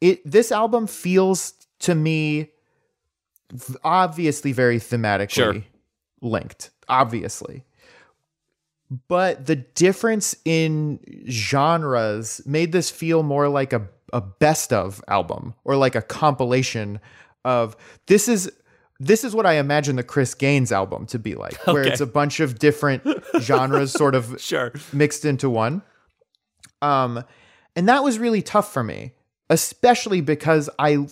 It this album feels to me obviously very thematically Sure. linked, obviously. But the difference in genres made this feel more like a, a best of album or like a compilation of this is this is what I imagine the Chris Gaines album to be like, where Okay. it's a bunch of different genres sort of Sure. mixed into one. Um, and that was really tough for me, especially because I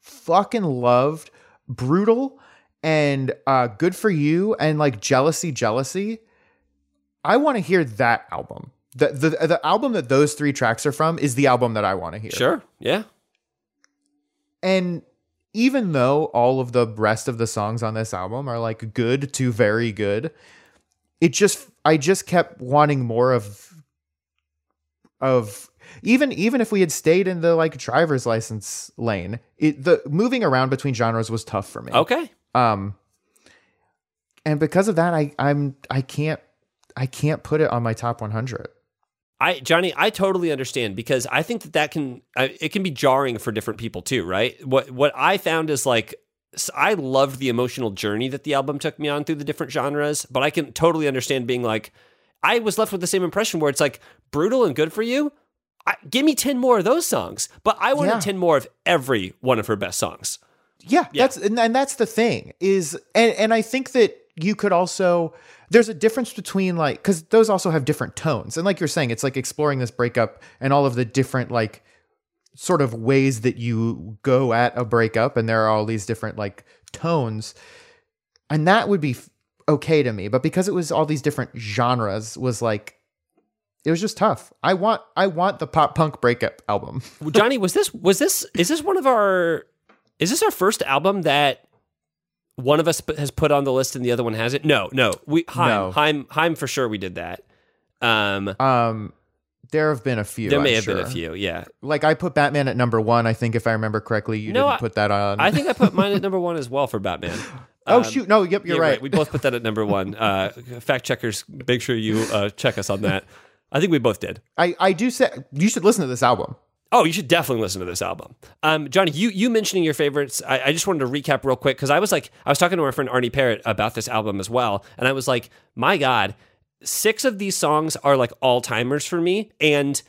fucking loved Brutal and uh, Good for You and like Jealousy, Jealousy. I want to hear that album. The, the the album that those three tracks are from is the album that I want to hear. Sure. Yeah. And even though all of the rest of the songs on this album are like good to very good, it just I just kept wanting more of of even even if we had stayed in the like driver's license lane, it the moving around between genres was tough for me. Okay. Um and because of that I I'm I can't I can't put it on my top 100. I Johnny, I totally understand because I think that that can it can be jarring for different people too, right? What what I found is like I loved the emotional journey that the album took me on through the different genres, but I can totally understand being like I was left with the same impression where it's like brutal and good for you. I, give me 10 more of those songs, but I wanted Yeah. 10 more of every one of her best songs. Yeah, that's and, and that's the thing is and and I think that you could also there's a difference between like cuz those also have different tones. And like you're saying it's like exploring this breakup and all of the different like sort of ways that you go at a breakup and there are all these different like tones. And that would be okay to me, but because it was all these different genres was like it was just tough. I want I want the pop punk breakup album. Johnny, was this was this is this one of our is this our first album that one of us has put on the list and the other one hasn't? No, no. We Haim, No. Haim, Haim for sure we did that. Um Um there have been a few. there may I'm have been a few, yeah. Like I put Batman at number one. I think if I remember correctly, you No, didn't I- put that on. I think I put mine at number one as well for Batman. oh Um, shoot! No, yep, you're yeah, right. We both put that at number one. Uh, fact checkers, make sure you uh, check us on that. I think we both did. I I do say you should listen to this album. Oh, you should definitely listen to this album. Um, Johnny, you you mentioning your favorites. I, I just wanted to recap real quick because I was like, I was talking to my friend Arnie Parrott about this album as well, and I was like, my God, six of these songs are like all timers for me, and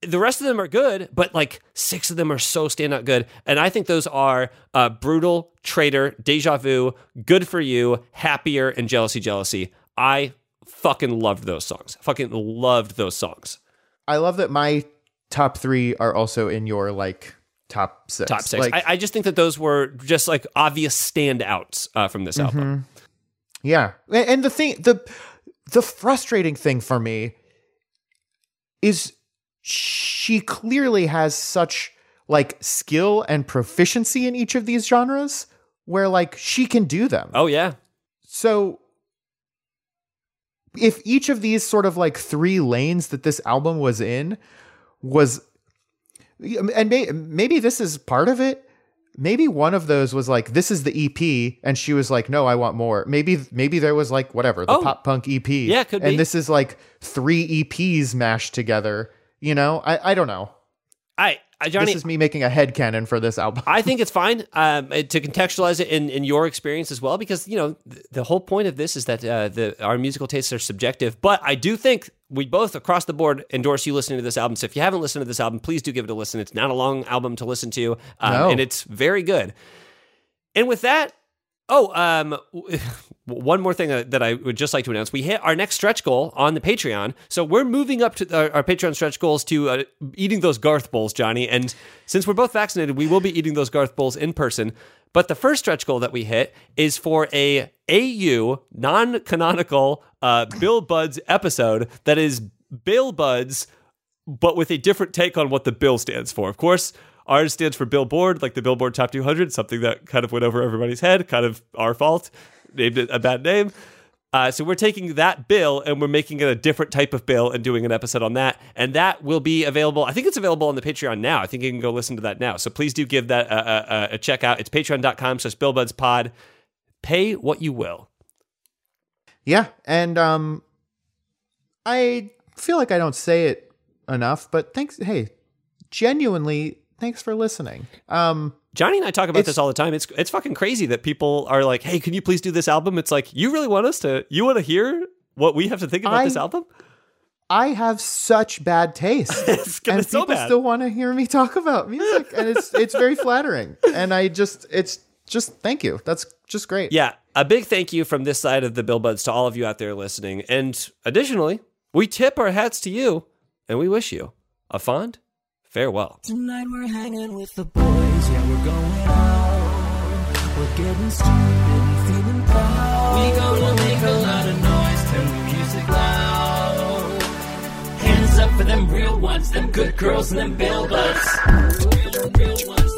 the rest of them are good, but like six of them are so standout good, and I think those are uh, brutal, traitor, deja vu, good for you, happier, and jealousy, jealousy. I fucking loved those songs. Fucking loved those songs. I love that my top three are also in your like top six. top six. Like, I, I just think that those were just like obvious standouts uh, from this album. yeah, and the thing the the frustrating thing for me is she clearly has such like skill and proficiency in each of these genres where like she can do them. Oh yeah, So if each of these sort of like three lanes that this album was in was um, and may, maybe this is part of it. Maybe one of those was like this is the EP and she was like no I want more. Maybe maybe there was like whatever the Oh. pop punk EP Yeah, could and be. this is like three EPs mashed together you know? I I don't know. I, I Johnny. this is me making a head headcanon for this album I think it's fine um, to contextualize it in, in your experience as well, because you know th- the whole point of this is that uh, the our musical tastes are subjective. But I do think we both across the board endorse you listening to this album. So if you haven't listened to this album, please do give it a listen. It's not a long album to listen to, um, No. and it's very good. And with that, oh, um, one more thing uh, that I would just like to announce: we hit our next stretch goal on the Patreon. So we're moving up to our, our Patreon stretch goals to uh, eating those Garth bowls, Johnny. And since we're both vaccinated, we will be eating those Garth bowls in person. But the first stretch goal that we hit is for a AU non-canonical uh, Bill Buds episode that is Bill Buds but with a different take on what the bill stands for. Of course, ours stands for Billboard, like the Billboard Top 200, something that kind of went over everybody's head, kind of our fault, named it a bad name. Uh, so we're taking that bill and we're making it a different type of bill and doing an episode on that, and that will be available. I think it's available on the Patreon now. I think you can go listen to that now. So please do give that a, a, a check out. It's Patreon.com/slash BillBudsPod. Pay what you will. Yeah, and um I feel like I don't say it enough, but thanks hey, genuinely thanks for listening. Um, Johnny and I talk about this all the time. It's it's fucking crazy that people are like, "Hey, can you please do this album?" It's like, you really want us to? You want to hear what we have to think about I- this album? I have such bad taste, and so people bad. still want to hear me talk about music, and it's it's very flattering. And I just it's just thank you. That's just great. Yeah, a big thank you from this side of the Billbuds to all of you out there listening. And additionally, we tip our hats to you, and we wish you a fond farewell. Tonight we're hanging with the boys, yeah, we're going out. We're getting stupid and feeling proud. We gonna make a lot of noise, turn the music loud. Hands up for them real ones, them good girls and them. Real, real ones.